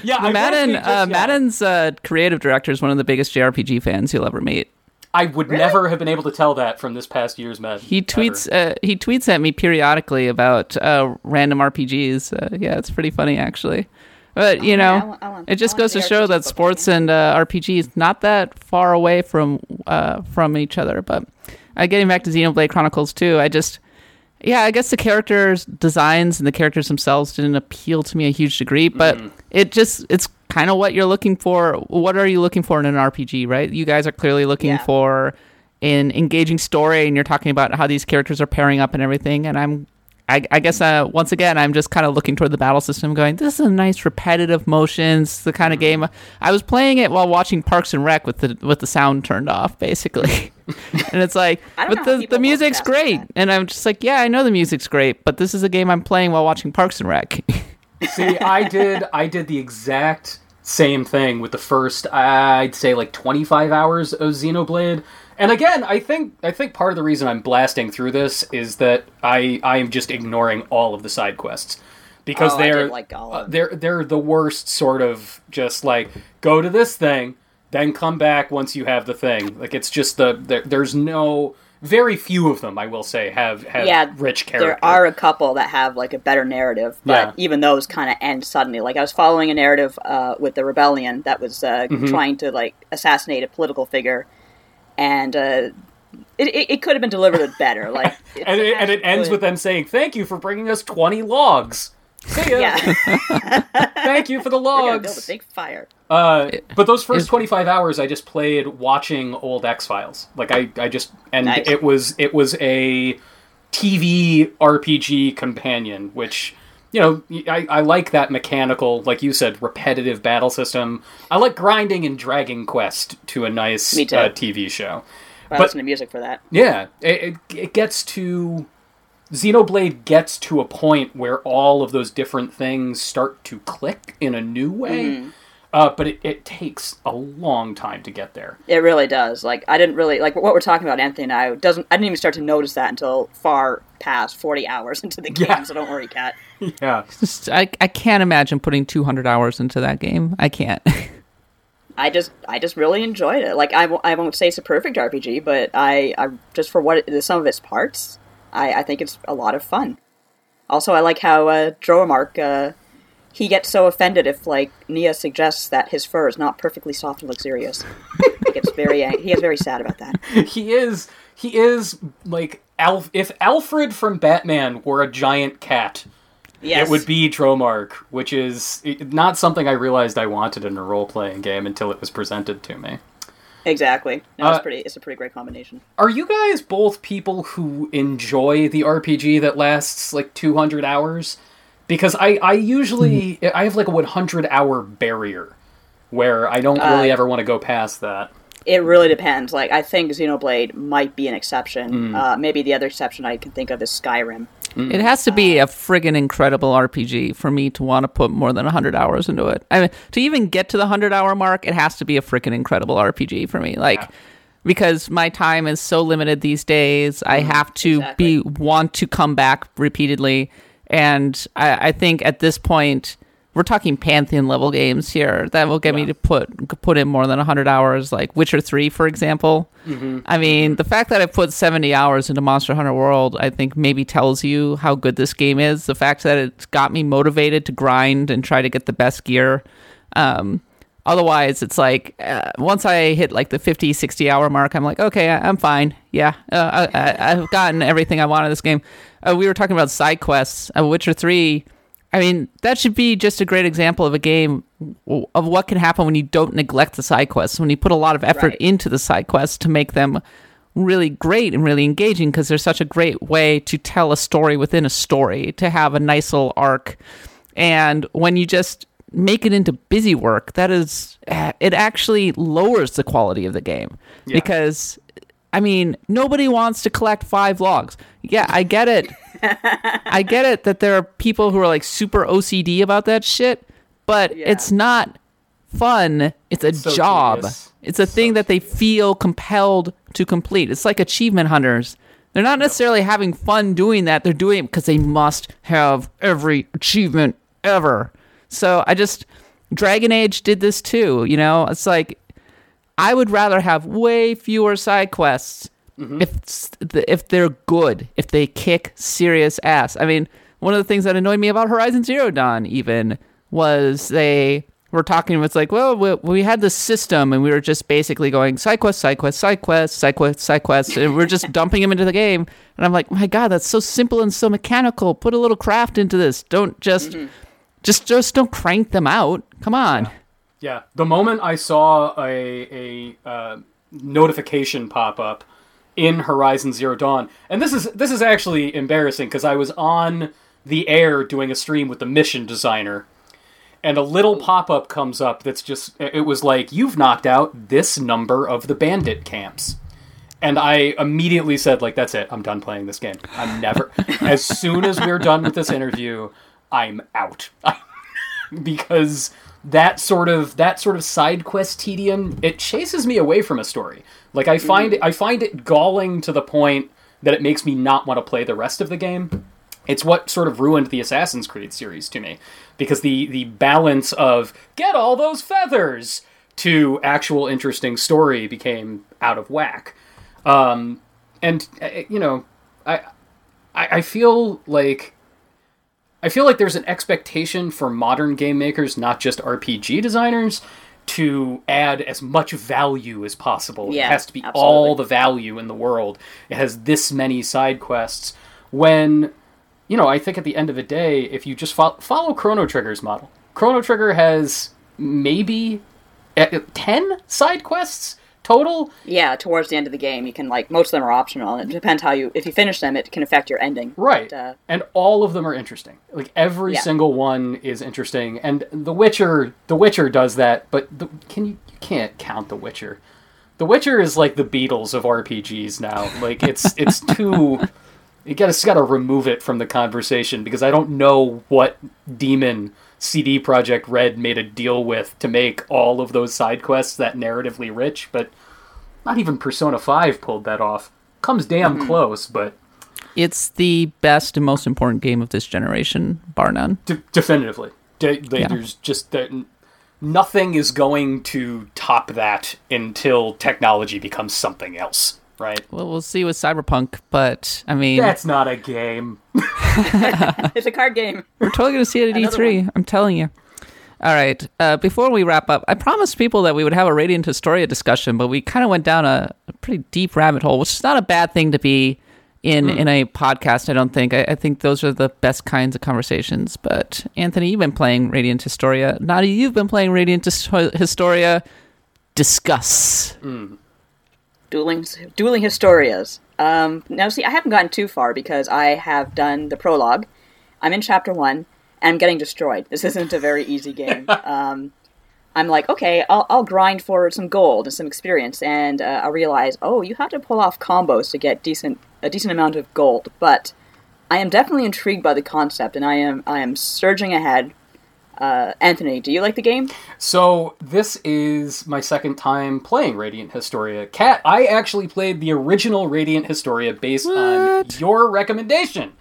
Yeah, I Madden, just- uh, yeah. Madden's uh, creative director is one of the biggest JRPG fans you'll ever meet. I would never have been able to tell that from this past year's Madden. He tweets, uh, he tweets at me periodically about uh, random RPGs. Uh, yeah, it's pretty funny actually. But you know, I want- I want- it just goes to show RPG that book sports and uh, RPGs not that far away from uh, from each other. But uh, getting back to Xenoblade Chronicles 2, I just yeah, I guess the characters' designs and the characters themselves didn't appeal to me a huge degree, but mm. it just it's kind of what you're looking for. What are you looking for in an RPG, right? You guys are clearly looking Yeah. for an engaging story, and you're talking about how these characters are pairing up and everything. And I'm, I, I guess, uh, once again, I'm just kind of looking toward the battle system, going, "This is a nice repetitive motions, the kind of game." I was playing it while watching Parks and Rec with the with the sound turned off, basically. and it's like, I don't know but the, the music's great, and I'm just like, yeah, I know the music's great, but this is a game I'm playing while watching Parks and Rec. See, I did I did the exact same thing with the first I'd say like 25 hours of Xenoblade. And again, I think I think part of the reason I'm blasting through this is that I I am just ignoring all of the side quests because Oh, they're like uh, they're they're the worst sort of just like go to this thing, then come back once you have the thing. Like it's just the there, there's no very few of them I will say have have Yeah, rich character. There are a couple that have like a better narrative, but Yeah. even those kind of end suddenly. Like I was following a narrative uh, with the rebellion that was uh, Mm-hmm. trying to like assassinate a political figure, and uh, it, it, it could have been delivered better. Like, it's and it, and it ends with them saying, "Thank you for bringing us twenty logs." See ya. yeah, Thank you for the we're build a logs. big fire. Uh, but those first 25 hours I just played watching old X-Files. Like I, I just and Nice. it was it was a TV RPG companion which you know, I, I like that mechanical, like you said, repetitive battle system. I like grinding and dragging Quest to a nice uh, TV show. I But- listen to music for that. Yeah, it, it, it gets to Xenoblade gets to a point where all of those different things start to click in a new way. Mm-hmm. Uh, but it, it takes a long time to get there. It really does. Like I didn't really like what we're talking about. Anthony and I doesn't. I didn't even start to notice that until far past forty hours into the game. Yeah. So don't worry, Kat. Yeah, Just, I, I can't imagine putting 200 hours into that game. I can't. I just I just really enjoyed it. Like I, w- I won't say it's a perfect RPG, but I, I just for what it, the some of its parts, I, I think it's a lot of fun. Also, I like how uh, Dromarch uh, he gets so offended if like Nia suggests that his fur is not perfectly soft and luxurious. he gets very ang- he gets very sad about that. he is he is like Alf. If Alfred from Batman were a giant cat, Yes, it would be Dromarch, which is not something I realized I wanted in a role playing game until it was presented to me. exactly. No, Uh, it's pretty. It's a pretty great combination. Are you guys both people who enjoy the RPG that lasts like 200 hours? Because I, I usually I have like a 100 hour barrier where I don't really Uh, ever want to go past that. It really depends. Like I think Xenoblade might be an exception. Hmm. Uh, maybe the other exception I can think of is Skyrim. It has to be a friggin' incredible RPG for me to want to put more than 100 hours into it. I mean, to even get to the 100 hour mark, it has to be a friggin' incredible RPG for me. Like, Yeah. because my time is so limited these days, I have to exactly. be want to come back repeatedly. And I, I think at this point, we're talking pantheon level games here that will get me to put put in more than 100 hours like witcher 3 for example. I mean the fact that i put 70 hours into monster hunter world i think maybe tells you how good this game is. The fact that it's got me motivated to grind and try to get the best gear um, otherwise it's like uh, once i hit like the 50 60 hour mark i'm like okay I- i'm fine. Yeah uh, I, I, i've gotten everything i want in this game uh, we were talking about side quests uh, witcher 3 I mean, that should be just a great example of a game of what can happen when you don't neglect the side quests, when you put a lot of effort Right. into the side quests to make them really great and really engaging because they're such a great way to tell a story within a story, to have a nice little arc. And when you just make it into busy work, that is, eh, it actually lowers the quality of the game Yeah. because I mean, nobody wants to collect five logs. Yeah, I get it. I get it that there are people who are like super OCD about that shit, but Yeah. it's not fun. It's a So job. tedious. It's a thing that they feel compelled to complete. It's like achievement hunters. They're not necessarily having fun doing that. They're doing it because they must have every achievement ever. So I just Dragon Age did this too, you know? It's like I would rather have way fewer side quests mm-hmm. if s- the- if they're good, if they kick serious ass. I mean, one of the things that annoyed me about Horizon Zero Dawn even was they were talking. It's like, well, we, we had this system, and we were just basically going side quest, side quest, side quest, side quest, side quest, and we're just dumping them into the game. And I'm like, my god, that's so simple and so mechanical. Put a little craft into this. Don't just. Mm-hmm. Just, just don't crank them out. Come on. Yeah, the moment I saw a a uh, notification pop up in Horizon Zero Dawn, and this is this is actually embarrassing because I was on the air doing a stream with the mission designer, and a little pop up comes up that's just it was like you've knocked out this number of the bandit camps. And I immediately said, like, that's it. I'm done playing this game. I'm never. as soon as we're done with this interview, I'm out. because that sort of that sort of side quest tedium it chases me away from a story. Like I find I find it galling to the point that it makes me not want to play the rest of the game. It's what sort of ruined the Assassin's Creed series to me because the the balance of get all those feathers to actual interesting story became out of whack. Um, and uh, you know, I I feel like I feel like there's an expectation for modern game makers, not just RPG designers, to add as much value as possible. Yeah, it has to be absolutely. all the value in the world. It has this many side quests. When, you know, I think at the end of the day, if you just fo- follow Chrono Trigger's model, Chrono Trigger has maybe uh, 10 side quests total. Yeah, towards the end of the game, you can like most of them are optional. and It depends how you if you finish them, it can affect your ending. Right. But, uh, and all of them are interesting. Like every Yeah. single one is interesting. And The Witcher, The Witcher does that, but the, can you you can't count The Witcher. The Witcher is like the Beatles of RPGs now. Like it's it's too you gotta got to remove it from the conversation because I don't know what demon CD Projekt Red made a deal with to make all of those side quests that narratively rich, but not even Persona 5 pulled that off. Comes damn mm-hmm. close, but It's the best and most important game of this generation, bar none. De- definitively. De- like, Yeah. There's just that nothing is going to top that until technology becomes something else, right? Well, we'll see with Cyberpunk, but I mean, That's not a game. it's a card game. we're totally going to see it at Another E3. I'm telling you. All right. Uh, before we wrap up, I promised people that we would have a Radiant Historia discussion, but we kind of went down a, a pretty deep rabbit hole, which is not a bad thing to be in in a podcast. I don't think. I, I think those are the best kinds of conversations. But Anthony, you've been playing Radiant Historia. Nadia, you've been playing Radiant His- Historia. Discuss. Dueling dueling historias. Um, now, see, I haven't gotten too far because I have done the prologue. I'm in chapter one, and I'm getting destroyed. This isn't a very easy game. um, I'm like, okay, I'll, I'll grind for some gold and some experience, and uh, I realize, oh, you have to pull off combos to get decent a decent amount of gold. But I am definitely intrigued by the concept, and I am I am surging ahead. Uh, Anthony, do you like the game? So this is my second time playing Radiant Historia. Cat, I actually played the original Radiant Historia based on your recommendation.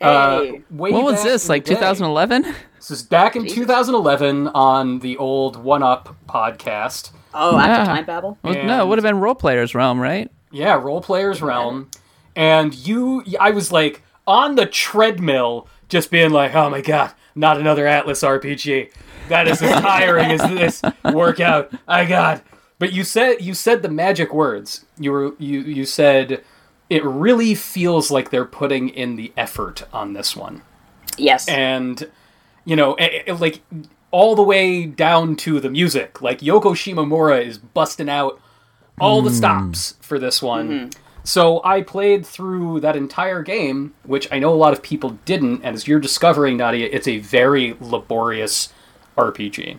Hey. Uh, way What was this? Like 2011? This is back in Jesus. 2011 on the old One Up podcast. Oh, after Yeah. Time Babble. Well, no, it would have been Role Player's Realm, right? Yeah, Role Player's Realm. And you, I was like on the treadmill, just being like, oh my god, not another Atlus RPG. That is as tiring as this workout. I got. But you said you said the magic words. You were you you said it really feels like they're putting in the effort on this one Yes. and you know eh, eh, like all the way down to the music like yoko shimomura is busting out all the stops for this one so i played through that entire game which i know a lot of people didn't and as you're discovering nadia it's a very laborious rpg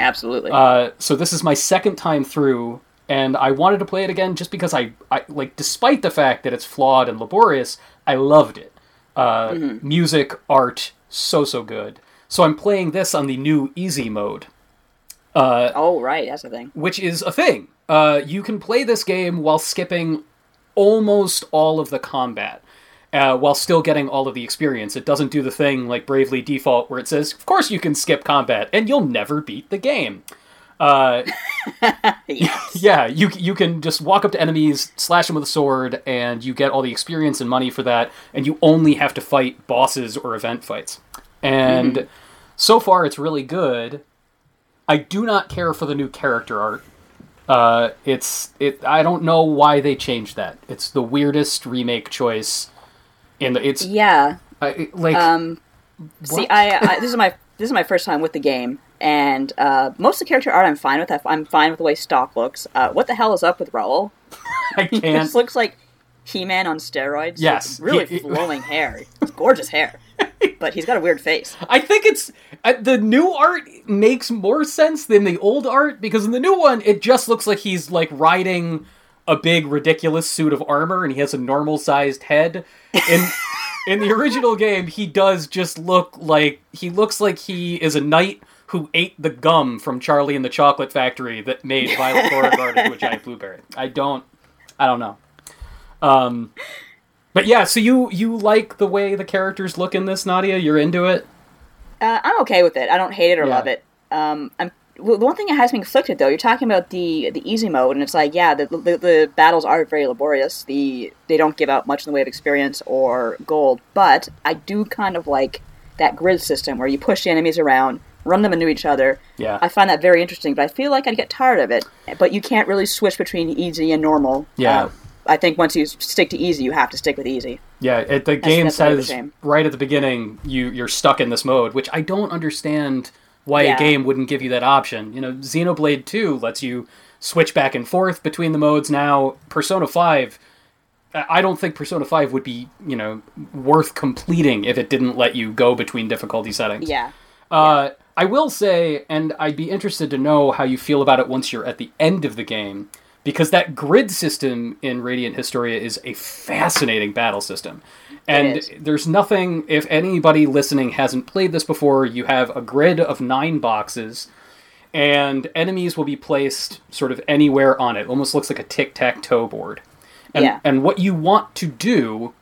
Absolutely. uh, so this is my second time through, and I wanted to play it again just because I, I like, despite the fact that it's flawed and laborious, I loved it. Uh, Music, art, so so good. So I'm playing this on the new easy mode, oh, right. That's a thing. which is a thing. Uh, you can play this game while skipping almost all of the combat. Uh, while still getting all of the experience, it doesn't do the thing like Bravely Default where it says, "Of course you can skip combat, and you'll never beat the game." Uh, Yes. Yeah, you you can just walk up to enemies, slash them with a sword, and you get all the experience and money for that. And you only have to fight bosses or event fights. And so far, it's really good. I do not care for the new character art. Uh, it's it. I don't know why they changed that. It's the weirdest remake choice. In the it's yeah. I, like Um, see, I, I this is my this is my first time with the game, and uh, most of the character art I'm fine with. I'm fine with the way Stocke looks. Uh, what the hell is up with Raul? I can't. just looks like He-Man on steroids. Yes. Really He- he- flowing hair. It's gorgeous hair, but he's got a weird face. I think it's uh, the new art makes more sense than the old art because in the new one it just looks like he's like riding a big ridiculous suit of armor and he has a normal sized head. In in the original game, he does just look like he looks like he is a knight who ate the gum from Charlie and the Chocolate Factory that made Violet Beauregarde into a giant blueberry. I don't I don't know. Um but yeah, so you you like the way the characters look in this, Nadia? You're into it? Uh, I'm okay with it. I don't hate it or Yeah. love it. Um, I'm well, the one thing that has me conflicted though. You're talking about the the easy mode, and it's like, yeah, the, the, the battles are very laborious. The they don't give out much in the way of experience or gold, but I do kind of like that grid system where you push the enemies around, run them into each other. Yeah. I find that very interesting, but I feel like I'd get tired of it. But you can't really switch between easy and normal. Yeah. Uh, I think once you stick to easy, you have to stick with easy. Yeah, it, the game that's says right at the beginning you you're stuck in this mode, which I don't understand why a game wouldn't give you that option. You know, Xenoblade 2 lets you switch back and forth between the modes now. Persona 5 I don't think Persona 5 would be, you know, worth completing if it didn't let you go between difficulty settings. Yeah. Uh, I will say, and I'd be interested to know how you feel about it once you're at the end of the game, because that grid system in Radiant Historia is a fascinating battle system. And there's nothing, if anybody listening hasn't played this before, you have a grid of nine boxes, and enemies will be placed sort of anywhere on it. Almost looks like a tic tac toe board. And, Yeah. and what you want to do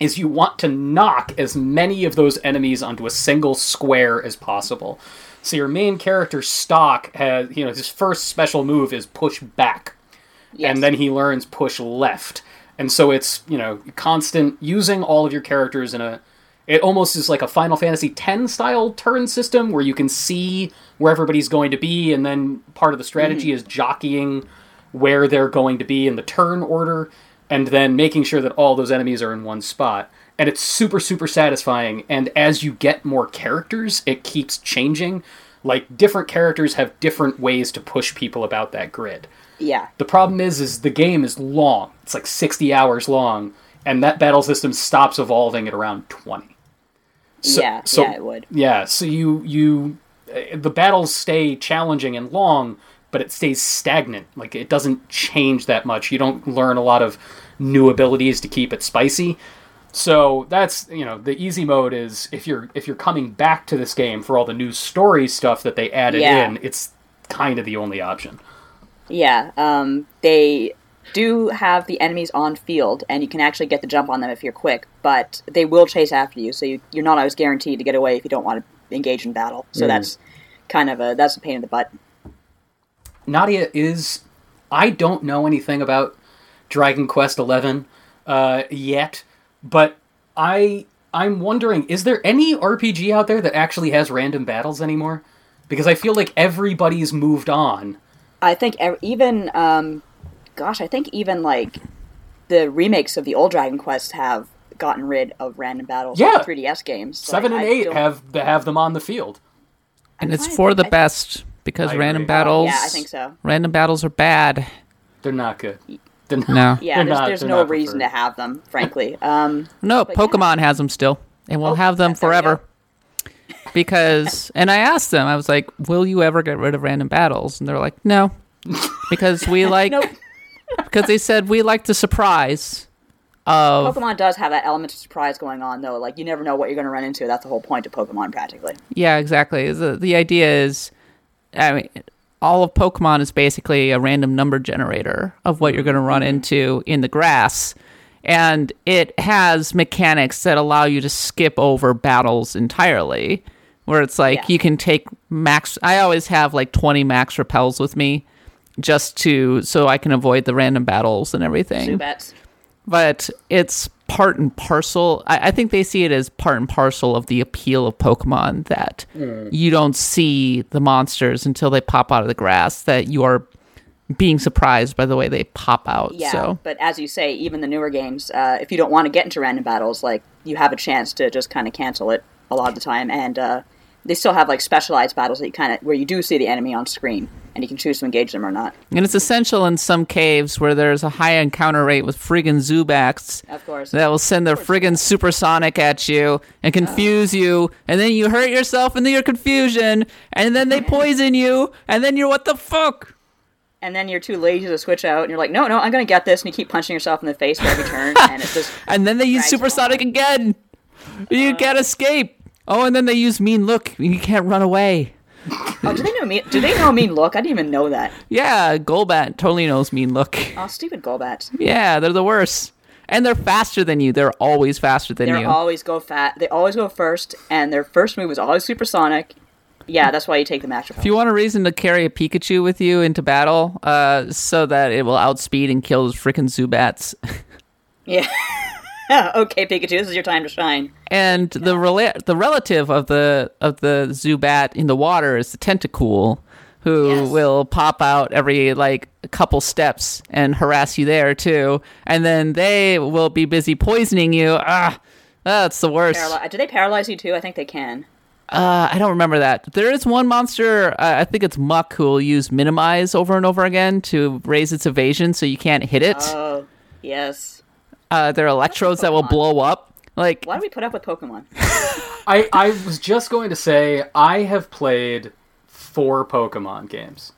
is you want to knock as many of those enemies onto a single square as possible. So your main character Stocke has, you know, his first special move is push back, Yes. and then he learns push left. And so it's, you know, constant using all of your characters in a it almost is like a Final Fantasy X style turn system where you can see where everybody's going to be and then part of the strategy hmm. is jockeying where they're going to be in the turn order and then making sure that all those enemies are in one spot. And it's super, super satisfying. And as you get more characters, it keeps changing. Like different characters have different ways to push people about that grid. Yeah. The problem is, is the game is long. It's like sixty hours long, and that battle system stops evolving at around twenty. So- yeah. so- yeah, it would. Yeah, so you you uh, the battles stay challenging and long, but it stays stagnant. Like it doesn't change that much. You don't learn a lot of new abilities to keep it spicy. So that's you know the easy mode is if you're if you're coming back to this game for all the new story stuff that they added Yeah. in, it's kind of the only option. Yeah, um, they do have the enemies on field, and you can actually get the jump on them if you're quick. But they will chase after you, so you, you're not always guaranteed to get away if you don't want to engage in battle. So that's kind of a that's a pain in the butt. Nadia is. I don't know anything about Dragon Quest Eleven uh, yet, but I I'm wondering: is there any RPG out there that actually has random battles anymore? Because I feel like everybody's moved on. I think even, um, gosh, I think even like the remakes of the old Dragon Quest have gotten rid of random battles. Yeah. like 3DS games. Seven I- and I eight don't- have have them on the field. and it's trying to for the. I- best because I random agree. battles. Yeah, I think so. Random battles are bad. They're not good. They're not, No. Yeah, there's, not- there's no reason preferred. to have them, frankly. Um, No, But yeah. Pokemon has them still, and we'll Oh, have them yeah, forever. Because, and I asked them, I was like, "Will you ever get rid of random battles?" And they're like, "No," because we like, nope. because they said we like the surprise of Pokemon does have that element of surprise going on, though. Like you never know what you're going to run into. That's the whole point of Pokemon, practically. Yeah, exactly. The the idea is, I mean, all of Pokemon is basically a random number generator of what you're going to run mm-hmm. into in the grass, and it has mechanics that allow you to skip over battles entirely. Where it's like Yeah. you can take max. I always have like 20 max repels with me, just to so I can avoid the random battles and everything but it's part and parcel. I, I think they see it as part and parcel of the appeal of Pokemon that hmm. you don't see the monsters until they pop out of the grass, that you are being surprised by the way they pop out. Yeah, So, but as you say, even the newer games, uh, if you don't want to get into random battles, like you have a chance to just kind of cancel it a lot of the time, and uh, they still have like specialized battles that you kind of where you do see the enemy on screen, and you can choose to engage them or not. and it's essential in some caves where there's a high encounter rate with friggin' Zubats Of course. that will send their friggin' supersonic at you and confuse you, and then you hurt yourself in your confusion, and then they poison you, and then you're what the fuck? And then you're too lazy to switch out, and you're like, no, no, I'm to get this, and you keep punching yourself in the face for every turn, and it just And then they use supersonic again. You uh-huh. can't escape. Oh, and then they use mean look. You can't run away. oh, do they know mean? Do they know mean look? I didn't even know that. Yeah, Golbat totally knows mean look. Oh, stupid Golbat. Yeah, they're the worst. And they're faster than you. They're always faster than They you. always go fat. They always go first, and their first move is always supersonic. Yeah, that's why you take the match. if you want a reason to carry a Pikachu with you into battle, uh, so that it will outspeed and kill those freaking Zubats, Yeah. okay, Pikachu, this is your time to shine. And the rela- the relative of the of the Zubat in the water is the Tentacool, who Yes. will pop out every like a couple steps and harass you there too. And then they will be busy poisoning you. Ah, that's the worst. Paraly- do they paralyze you too? I think they can. Uh, I don't remember that. There is one monster, uh, I think it's Muk, who will use Minimize over and over again to raise its evasion so you can't hit it. Oh, yes. Uh, there are electrodes that will blow up. Like, Why do we put up with Pokemon? I, I was just going to say I have played four Pokemon games.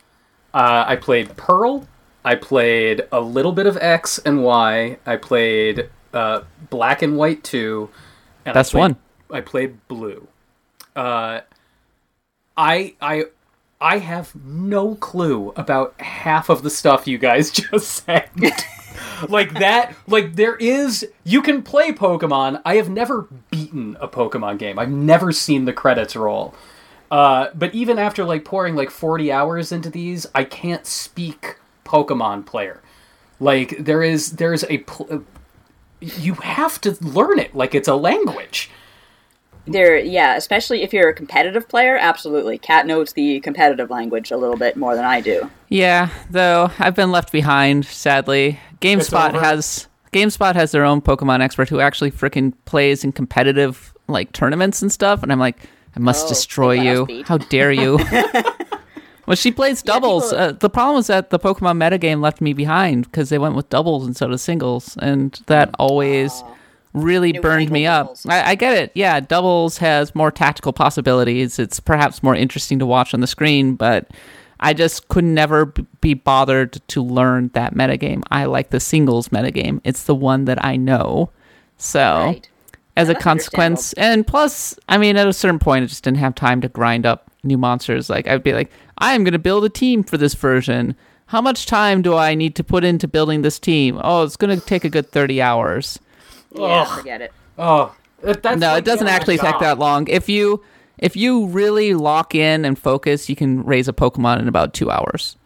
Uh, I played Pearl. I played a little bit of X and Y. I played uh, Black and White two. And I played- one. I played Blue. Uh, I I I have no clue about half of the stuff you guys just said. like that like there is you can play pokemon. I have never beaten a pokemon game. I've never seen the credits roll. Uh, but even after like pouring like 40 hours into these i can't speak pokemon player. Like there is there's a pl- you have to learn it like it's a language There, yeah, especially if you're a competitive player, absolutely. Cat knows the competitive language a little bit more than I do. yeah, though I've been left behind, sadly. GameSpot has GameSpot has their own Pokemon expert who actually freaking plays in competitive like tournaments and stuff, and I'm like, I must Oh, destroy they got us you. How dare you? well, she plays doubles. people- uh, the problem was that the Pokemon metagame left me behind because they went with doubles instead of singles, and that always really burned me up. I, I get it. Yeah, doubles has more tactical possibilities. It's perhaps more interesting to watch on the screen, but I just could never b- be bothered to learn that metagame. I like the singles metagame. It's the one that I know. So, Right. as a consequence, and plus, I mean, at a certain point, I just didn't have time to grind up new monsters. Like, I'd be like, I am going to build a team for this version. How much time do I need to put into building this team? Oh, it's going to take a good 30 hours. Yeah, Ugh. forget it. oh that, that's No, like it doesn't actually take that long. If you if you really lock in and focus, you can raise a Pokemon in about two hours.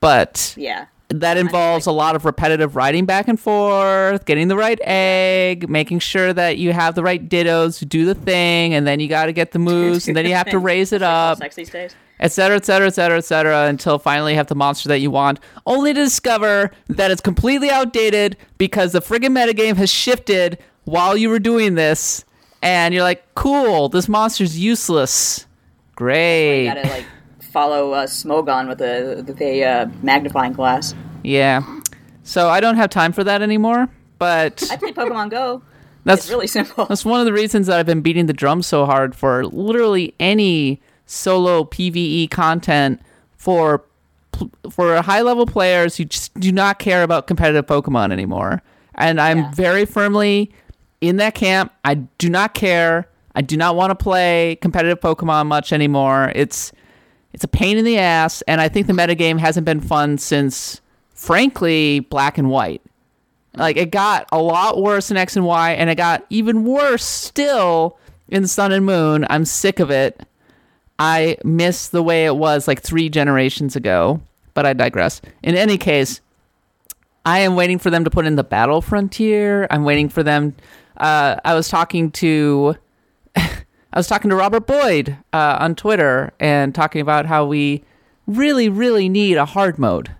But Yeah. that involves a lot of repetitive riding back and forth, getting the right egg, making sure that you have the right dittos to do the thing, and then you got to get the moves, and then you have to raise it up, Sex these days. Et cetera, et cetera, et cetera, et cetera, until finally you have the monster that you want, only to discover that it's completely outdated because the friggin' metagame has shifted while you were doing this, and you're like, cool, this monster's useless. Great. You gotta like follow uh, Smogon with a with a uh, magnifying glass. Yeah. So I don't have time for that anymore, but I play Pokemon Go. that's It's really simple. That's one of the reasons that I've been beating the drum so hard for literally any solo PVE content for for high level players who just do not care about competitive Pokemon anymore. And I'm Yeah. very firmly in that camp. I do not care. I do not want to play competitive Pokemon much anymore. It's it's a pain in the ass, and I think the metagame hasn't been fun since, frankly, Black and White. Like it got a lot worse in X and Y, and it got even worse still in Sun and Moon. I'm sick of it. I miss the way it was like three generations ago, but I digress. In any case, I am waiting for them to put in the battle frontier. I'm waiting for them. Uh, I was talking to, I was talking to Robert Boyd uh, on Twitter and talking about how we really, really need a hard mode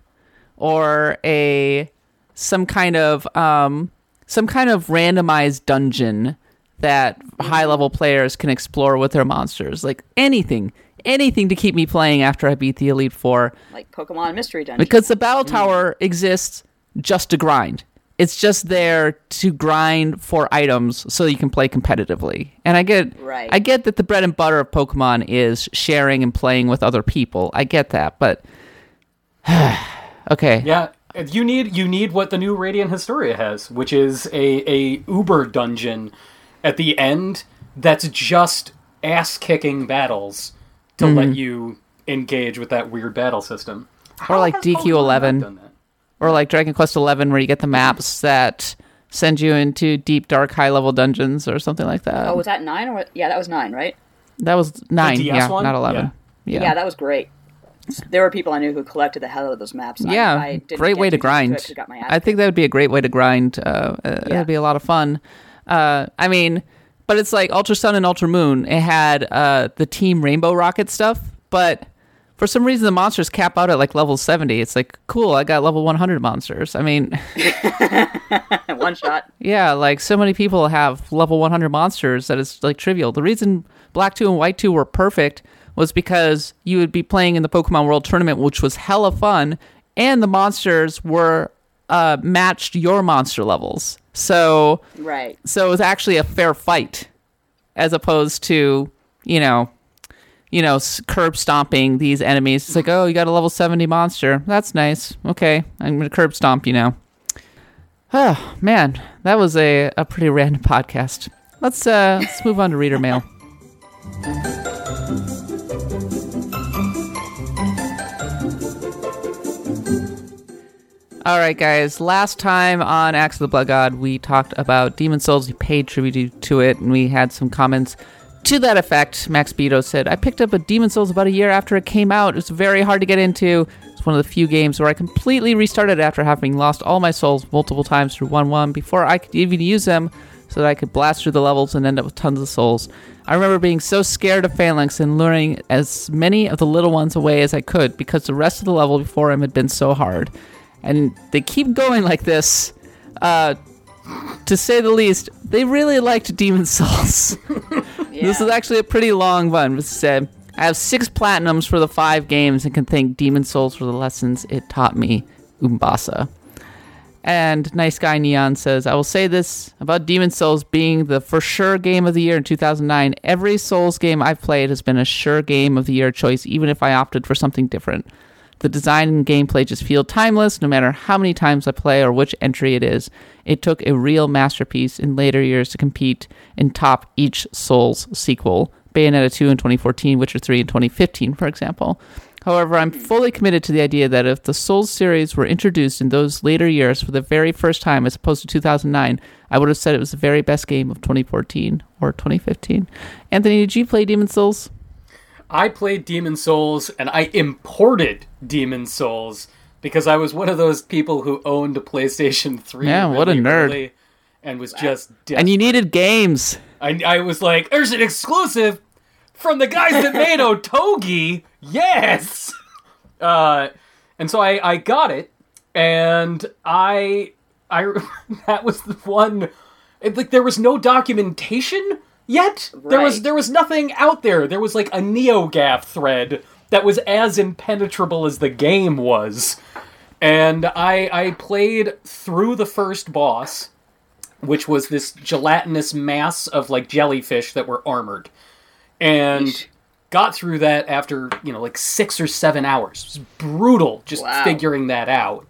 or a some kind of um, some kind of randomized dungeon that high level players can explore with their monsters. Like anything, anything to keep me playing after I beat the Elite Four like Pokemon Mystery Dungeon. because the battle tower exists just to grind. It's just there to grind for items so you can play competitively. And I get Right. I get that the bread and butter of Pokemon is sharing and playing with other people. I get that, but okay. Yeah, you need you need what the new Radiant Historia has, which is a a Uber dungeon at the end that's just ass kicking battles to Mm-hmm. let you engage with that weird battle system. Or like How has Pokemon DQ11. not done that? Or like Dragon Quest Eleven where you get the maps that send you into deep dark high level dungeons or something like that. oh, was that nine or yeah, that was nine, right? that was nine, DS yeah, one? not eleven. Yeah. Yeah, that was great. there were people I knew who collected the hell out of those maps. and I- yeah, I didn't great way to grind. deep into it grind. 'cause it got my I think that would be a great way to grind. Uh, uh, Yeah. That'd be a lot of fun. Uh, I mean, but it's like Ultra Sun and Ultra Moon. It had uh, the Team Rainbow Rocket stuff, but for some reason the monsters cap out at like level 70. It's like, cool, I got level 100 monsters. I mean, one shot. yeah, like so many people have level 100 monsters that it's like trivial. The reason Black 2 and White 2 were perfect was because you would be playing in the Pokemon World Tournament, which was hella fun, and the monsters were uh, matched your monster levels. So, Right. so it was actually a fair fight, as opposed to you know, you know, curb stomping these enemies. It's like, oh, you got a level 70 monster. That's nice. Okay, I'm gonna curb stomp you now. Oh man, that was a, a pretty random podcast. Let's uh let's move on to reader mail. All right, guys. Last time on Axe of the Blood God, we talked about Demon Souls. We paid tribute to it, and we had some comments to that effect. Max Beto said, "I picked up a Demon Souls about a year after it came out. It was very hard to get into. It's one of the few games where I completely restarted after having lost all my souls multiple times through one one before I could even use them, so that I could blast through the levels and end up with tons of souls. I remember being so scared of Phalanx and luring as many of the little ones away as I could because the rest of the level before him had been so hard." And they keep going like this. Uh, to say the least, they really liked Demon Souls. This is actually a pretty long one. It said, I have six platinums for the five games and can thank Demon Souls for the lessons it taught me. Umbasa. And Nice Guy Neon says, I will say this about Demon Souls being the for sure game of the year in 2009. Every Souls game I've played has been a sure game of the year choice, even if I opted for something different. The design and gameplay just feel timeless no matter how many times I play or which entry it is. It took a real masterpiece in later years to compete and top each Souls sequel. Bayonetta 2 in 2014, Witcher 3 in 2015, for example. However, I'm fully committed to the idea that if the Souls series were introduced in those later years for the very first time as opposed to 2009, I would have said it was the very best game of 2014 or 2015. Anthony, did you play Demon Souls? I played Demon Souls and I imported Demon Souls because I was one of those people who owned a PlayStation 3. Yeah, what a nerd. And was just And you needed games. I, I was like, there's an exclusive from the guys that made Otogi. Yes. Uh, and so I, I got it, and I I that was the one. It, like there was no documentation yet. There was there was nothing out there. There was like a NeoGAF thread that was as impenetrable as the game was. And I I played through the first boss, which was this gelatinous mass of like jellyfish that were armored. And Yeesh. got through that after, you know, like 6 or 7 hours. It was brutal just Wow. figuring that out.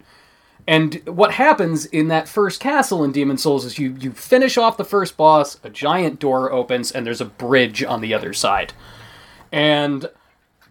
And what happens in that first castle in Demon Souls is you you finish off the first boss, a giant door opens, and there's a bridge on the other side. And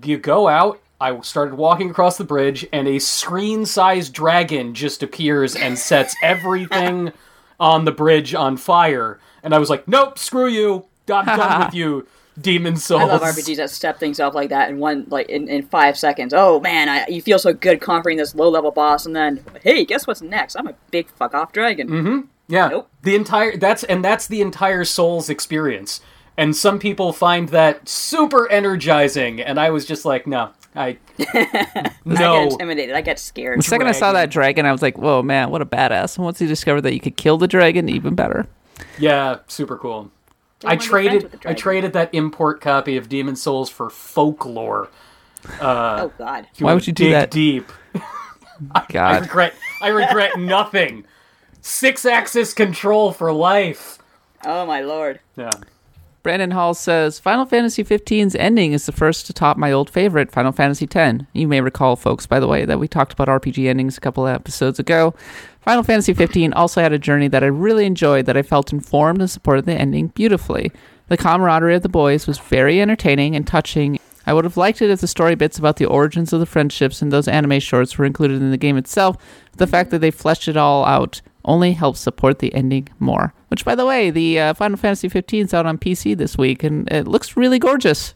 you go out. I started walking across the bridge, and a screen-sized dragon just appears and sets everything on the bridge on fire. And I was like, "Nope, screw you. I'm done with you, Demon Souls." I love RPGs that step things up like that in one like in, in five seconds. Oh man, I, you feel so good conquering this low level boss, and then hey, guess what's next? I'm a big fuck off dragon. Mm-hmm. Yeah. Nope. The entire that's and that's the entire Souls experience. And some people find that super energizing, and I was just like, no, I I no. get intimidated. I get scared. The second I saw that dragon, I was like, whoa, man, what a badass. And once you discovered that you could kill the dragon, even better. Yeah, super cool. I wanna be friends traded I traded that import copy of Demon Souls for folklore. Uh, oh god. Why would you do Dig that? deep? I God. regret I regret nothing. Sixaxis control for life. Oh my lord. Yeah. Brandon Hall says Final Fantasy XV's ending is the first to top my old favorite, Final Fantasy X. You may recall, folks, by the way, that we talked about RPG endings a couple of episodes ago. Final Fantasy XV also had a journey that I really enjoyed that I felt informed and supported the ending beautifully. The camaraderie of the boys was very entertaining and touching. I would have liked it if the story bits about the origins of the friendships in those anime shorts were included in the game itself. The fact that they fleshed it all out only helps support the ending more. Which, by the way, the uh, Final Fantasy 15 is out on PC this week, and it looks really gorgeous.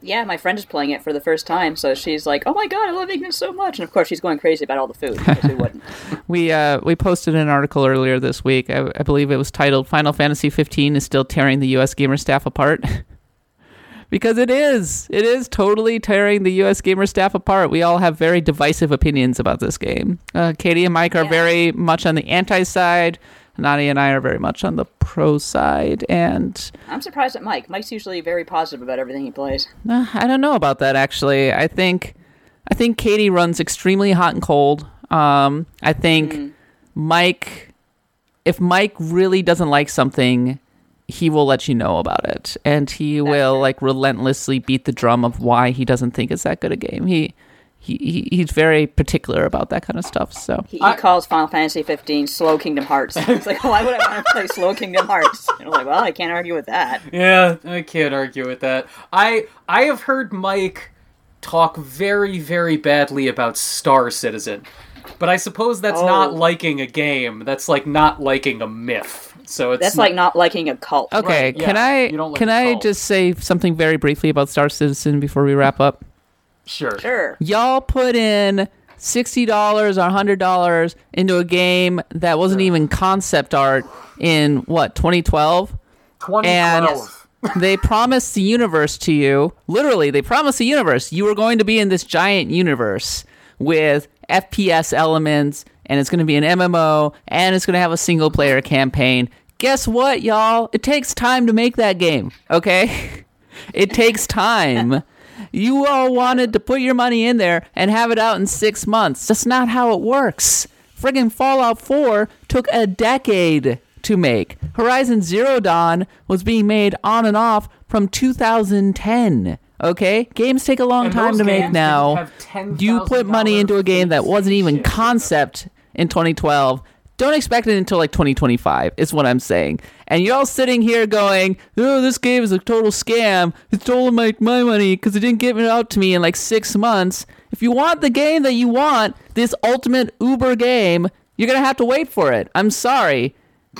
Yeah, my friend is playing it for the first time, so she's like, "Oh my god, I love Ignis so much!" And of course, she's going crazy about all the food. Because who wouldn't? We uh, we posted an article earlier this week. I, I believe it was titled "Final Fantasy 15 is still tearing the U.S. gamer staff apart." because it is. It is totally tearing the U.S. gamer staff apart. We all have very divisive opinions about this game. Uh, Katie and Mike are Yeah. very much on the anti side. Nadia and I are very much on the pro side, and I'm surprised at Mike. Mike's usually very positive about everything he plays. uh, I don't know about that actually. I think I think Katie runs extremely hot and cold. Um, I think Mike, if Mike really doesn't like something, he will let you know about it, and he will true. like relentlessly beat the drum of why he doesn't think it's that good a game. He. He, he, he's very particular about that kind of stuff. So He, he I- calls Final Fantasy 15 Slow Kingdom Hearts. He's like, "Why would I want to play Slow Kingdom Hearts?" And I'm like, "Well, I can't argue with that." Yeah, I can't argue with that. I I have heard Mike talk very very badly about Star Citizen. But I suppose that's Oh. not liking a game. That's like not liking a myth. So it's That's not- like not liking a cult. okay, Right, can yeah, I like can I just say something very briefly about Star Citizen before we wrap up? Sure. Sure. y'all put in sixty dollars or hundred dollars into a game that wasn't even concept art in what 2012. 2012. and they promised the universe to you literally they promised the universe you were going to be in this giant universe with fps elements and it's going to be an mmo and it's going to have a single player campaign guess what y'all it takes time to make that game okay it takes time you all wanted to put your money in there and have it out in six months. That's not how it works. Friggin' Fallout 4 took a decade to make. Horizon Zero Dawn was being made on and off from 2010. Okay? Games take a long And time to make now. You put money into a game that wasn't even concept in 2012. Don't expect it until like 2025, is what I'm saying. And you're all sitting here going, oh, this game is a total scam. It's stolen my, my money because it didn't give it out to me in like six months. If you want the game that you want, this ultimate Uber game, you're going to have to wait for it. I'm sorry.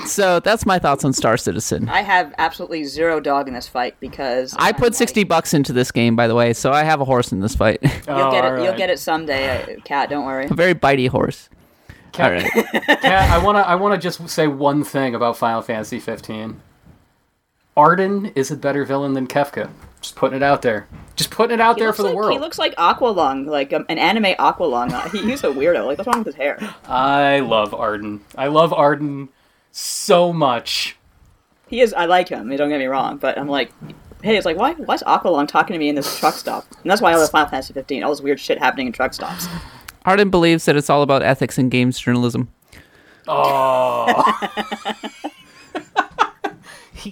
So that's my thoughts on Star Citizen. I have absolutely zero dog in this fight because I put 60 bucks into this game, by the way, so I have a horse in this fight. You'll Oh, get it. alright. You'll get it someday, uh, Kat. Don't worry. a very bitey horse. All right. Kat, I wanna I wanna just say one thing about Final Fantasy 15. Ardyn is a better villain than Kefka. Just putting it out there. Just putting it out He there for the like, world. He looks like Aqualung, like um, an anime Aqualung. Uh, he, he's a weirdo. Like, what's wrong with his hair? I love Ardyn. I love Ardyn so much. He is. I like him. Don't get me wrong, but I'm like, hey, it's like, why? Why's Aqualung talking to me in this truck stop? And that's why I love Final Fantasy 15. All this weird shit happening in truck stops. Ardyn believes that it's all about ethics in games journalism. Oh.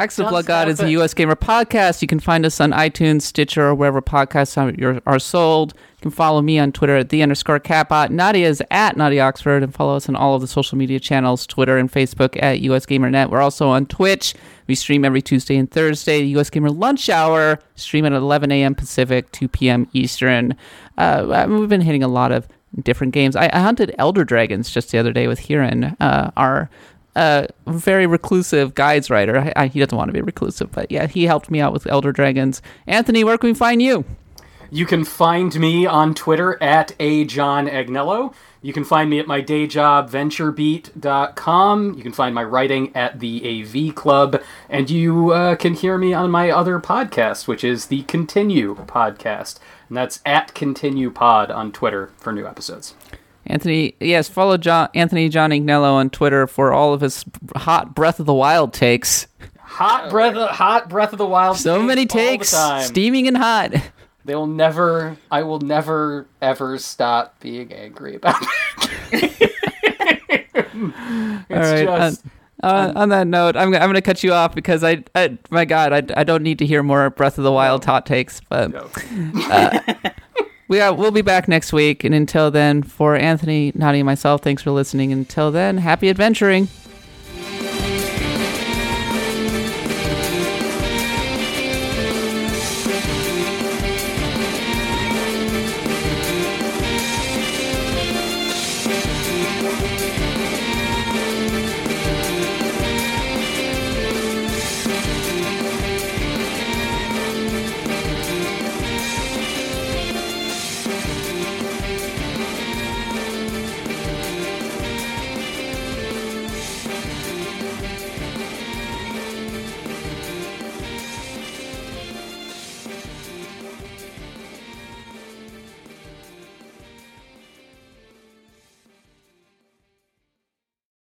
Axe of Blood God is a. U.S. Gamer podcast. You can find us on iTunes, Stitcher, or wherever podcasts are, are sold. You can follow me on Twitter at the underscore catbot. Nadia is at Nadia Oxford, and follow us on all of the social media channels, Twitter and Facebook at US Gamer Net. We're also on Twitch. We stream every Tuesday and Thursday. The US Gamer Lunch Hour stream at 11 a.m. Pacific, 2 p.m. Eastern. Uh, we've been hitting a lot of different games. I, I hunted Elder Dragons just the other day with Hirun, uh, our uh, very reclusive guides writer. I, I, he doesn't want to be reclusive, but yeah, he helped me out with Elder Dragons. Anthony, where can we find you? You can find me on Twitter at a John Agnello. You can find me at my day job, venturebeat.com. You can find my writing at the AV Club. And you uh, can hear me on my other podcast, which is the Continue podcast. And that's at Continue Pod on Twitter for new episodes. Anthony, yes, follow John Anthony John Agnello on Twitter for all of his hot Breath of the Wild takes. Hot breath, of, hot breath of the wild. So many takes, steaming and hot. They will never. I will never ever stop being angry about it. it's All right. Uh, just. On, on, on that note, I'm, I'm going to cut you off because I, I my God, I, I don't need to hear more Breath of the Wild hot takes. But no. Uh, we are, we'll be back next week. And until then, for Anthony, Nadia, and myself, thanks for listening. Until then, happy adventuring.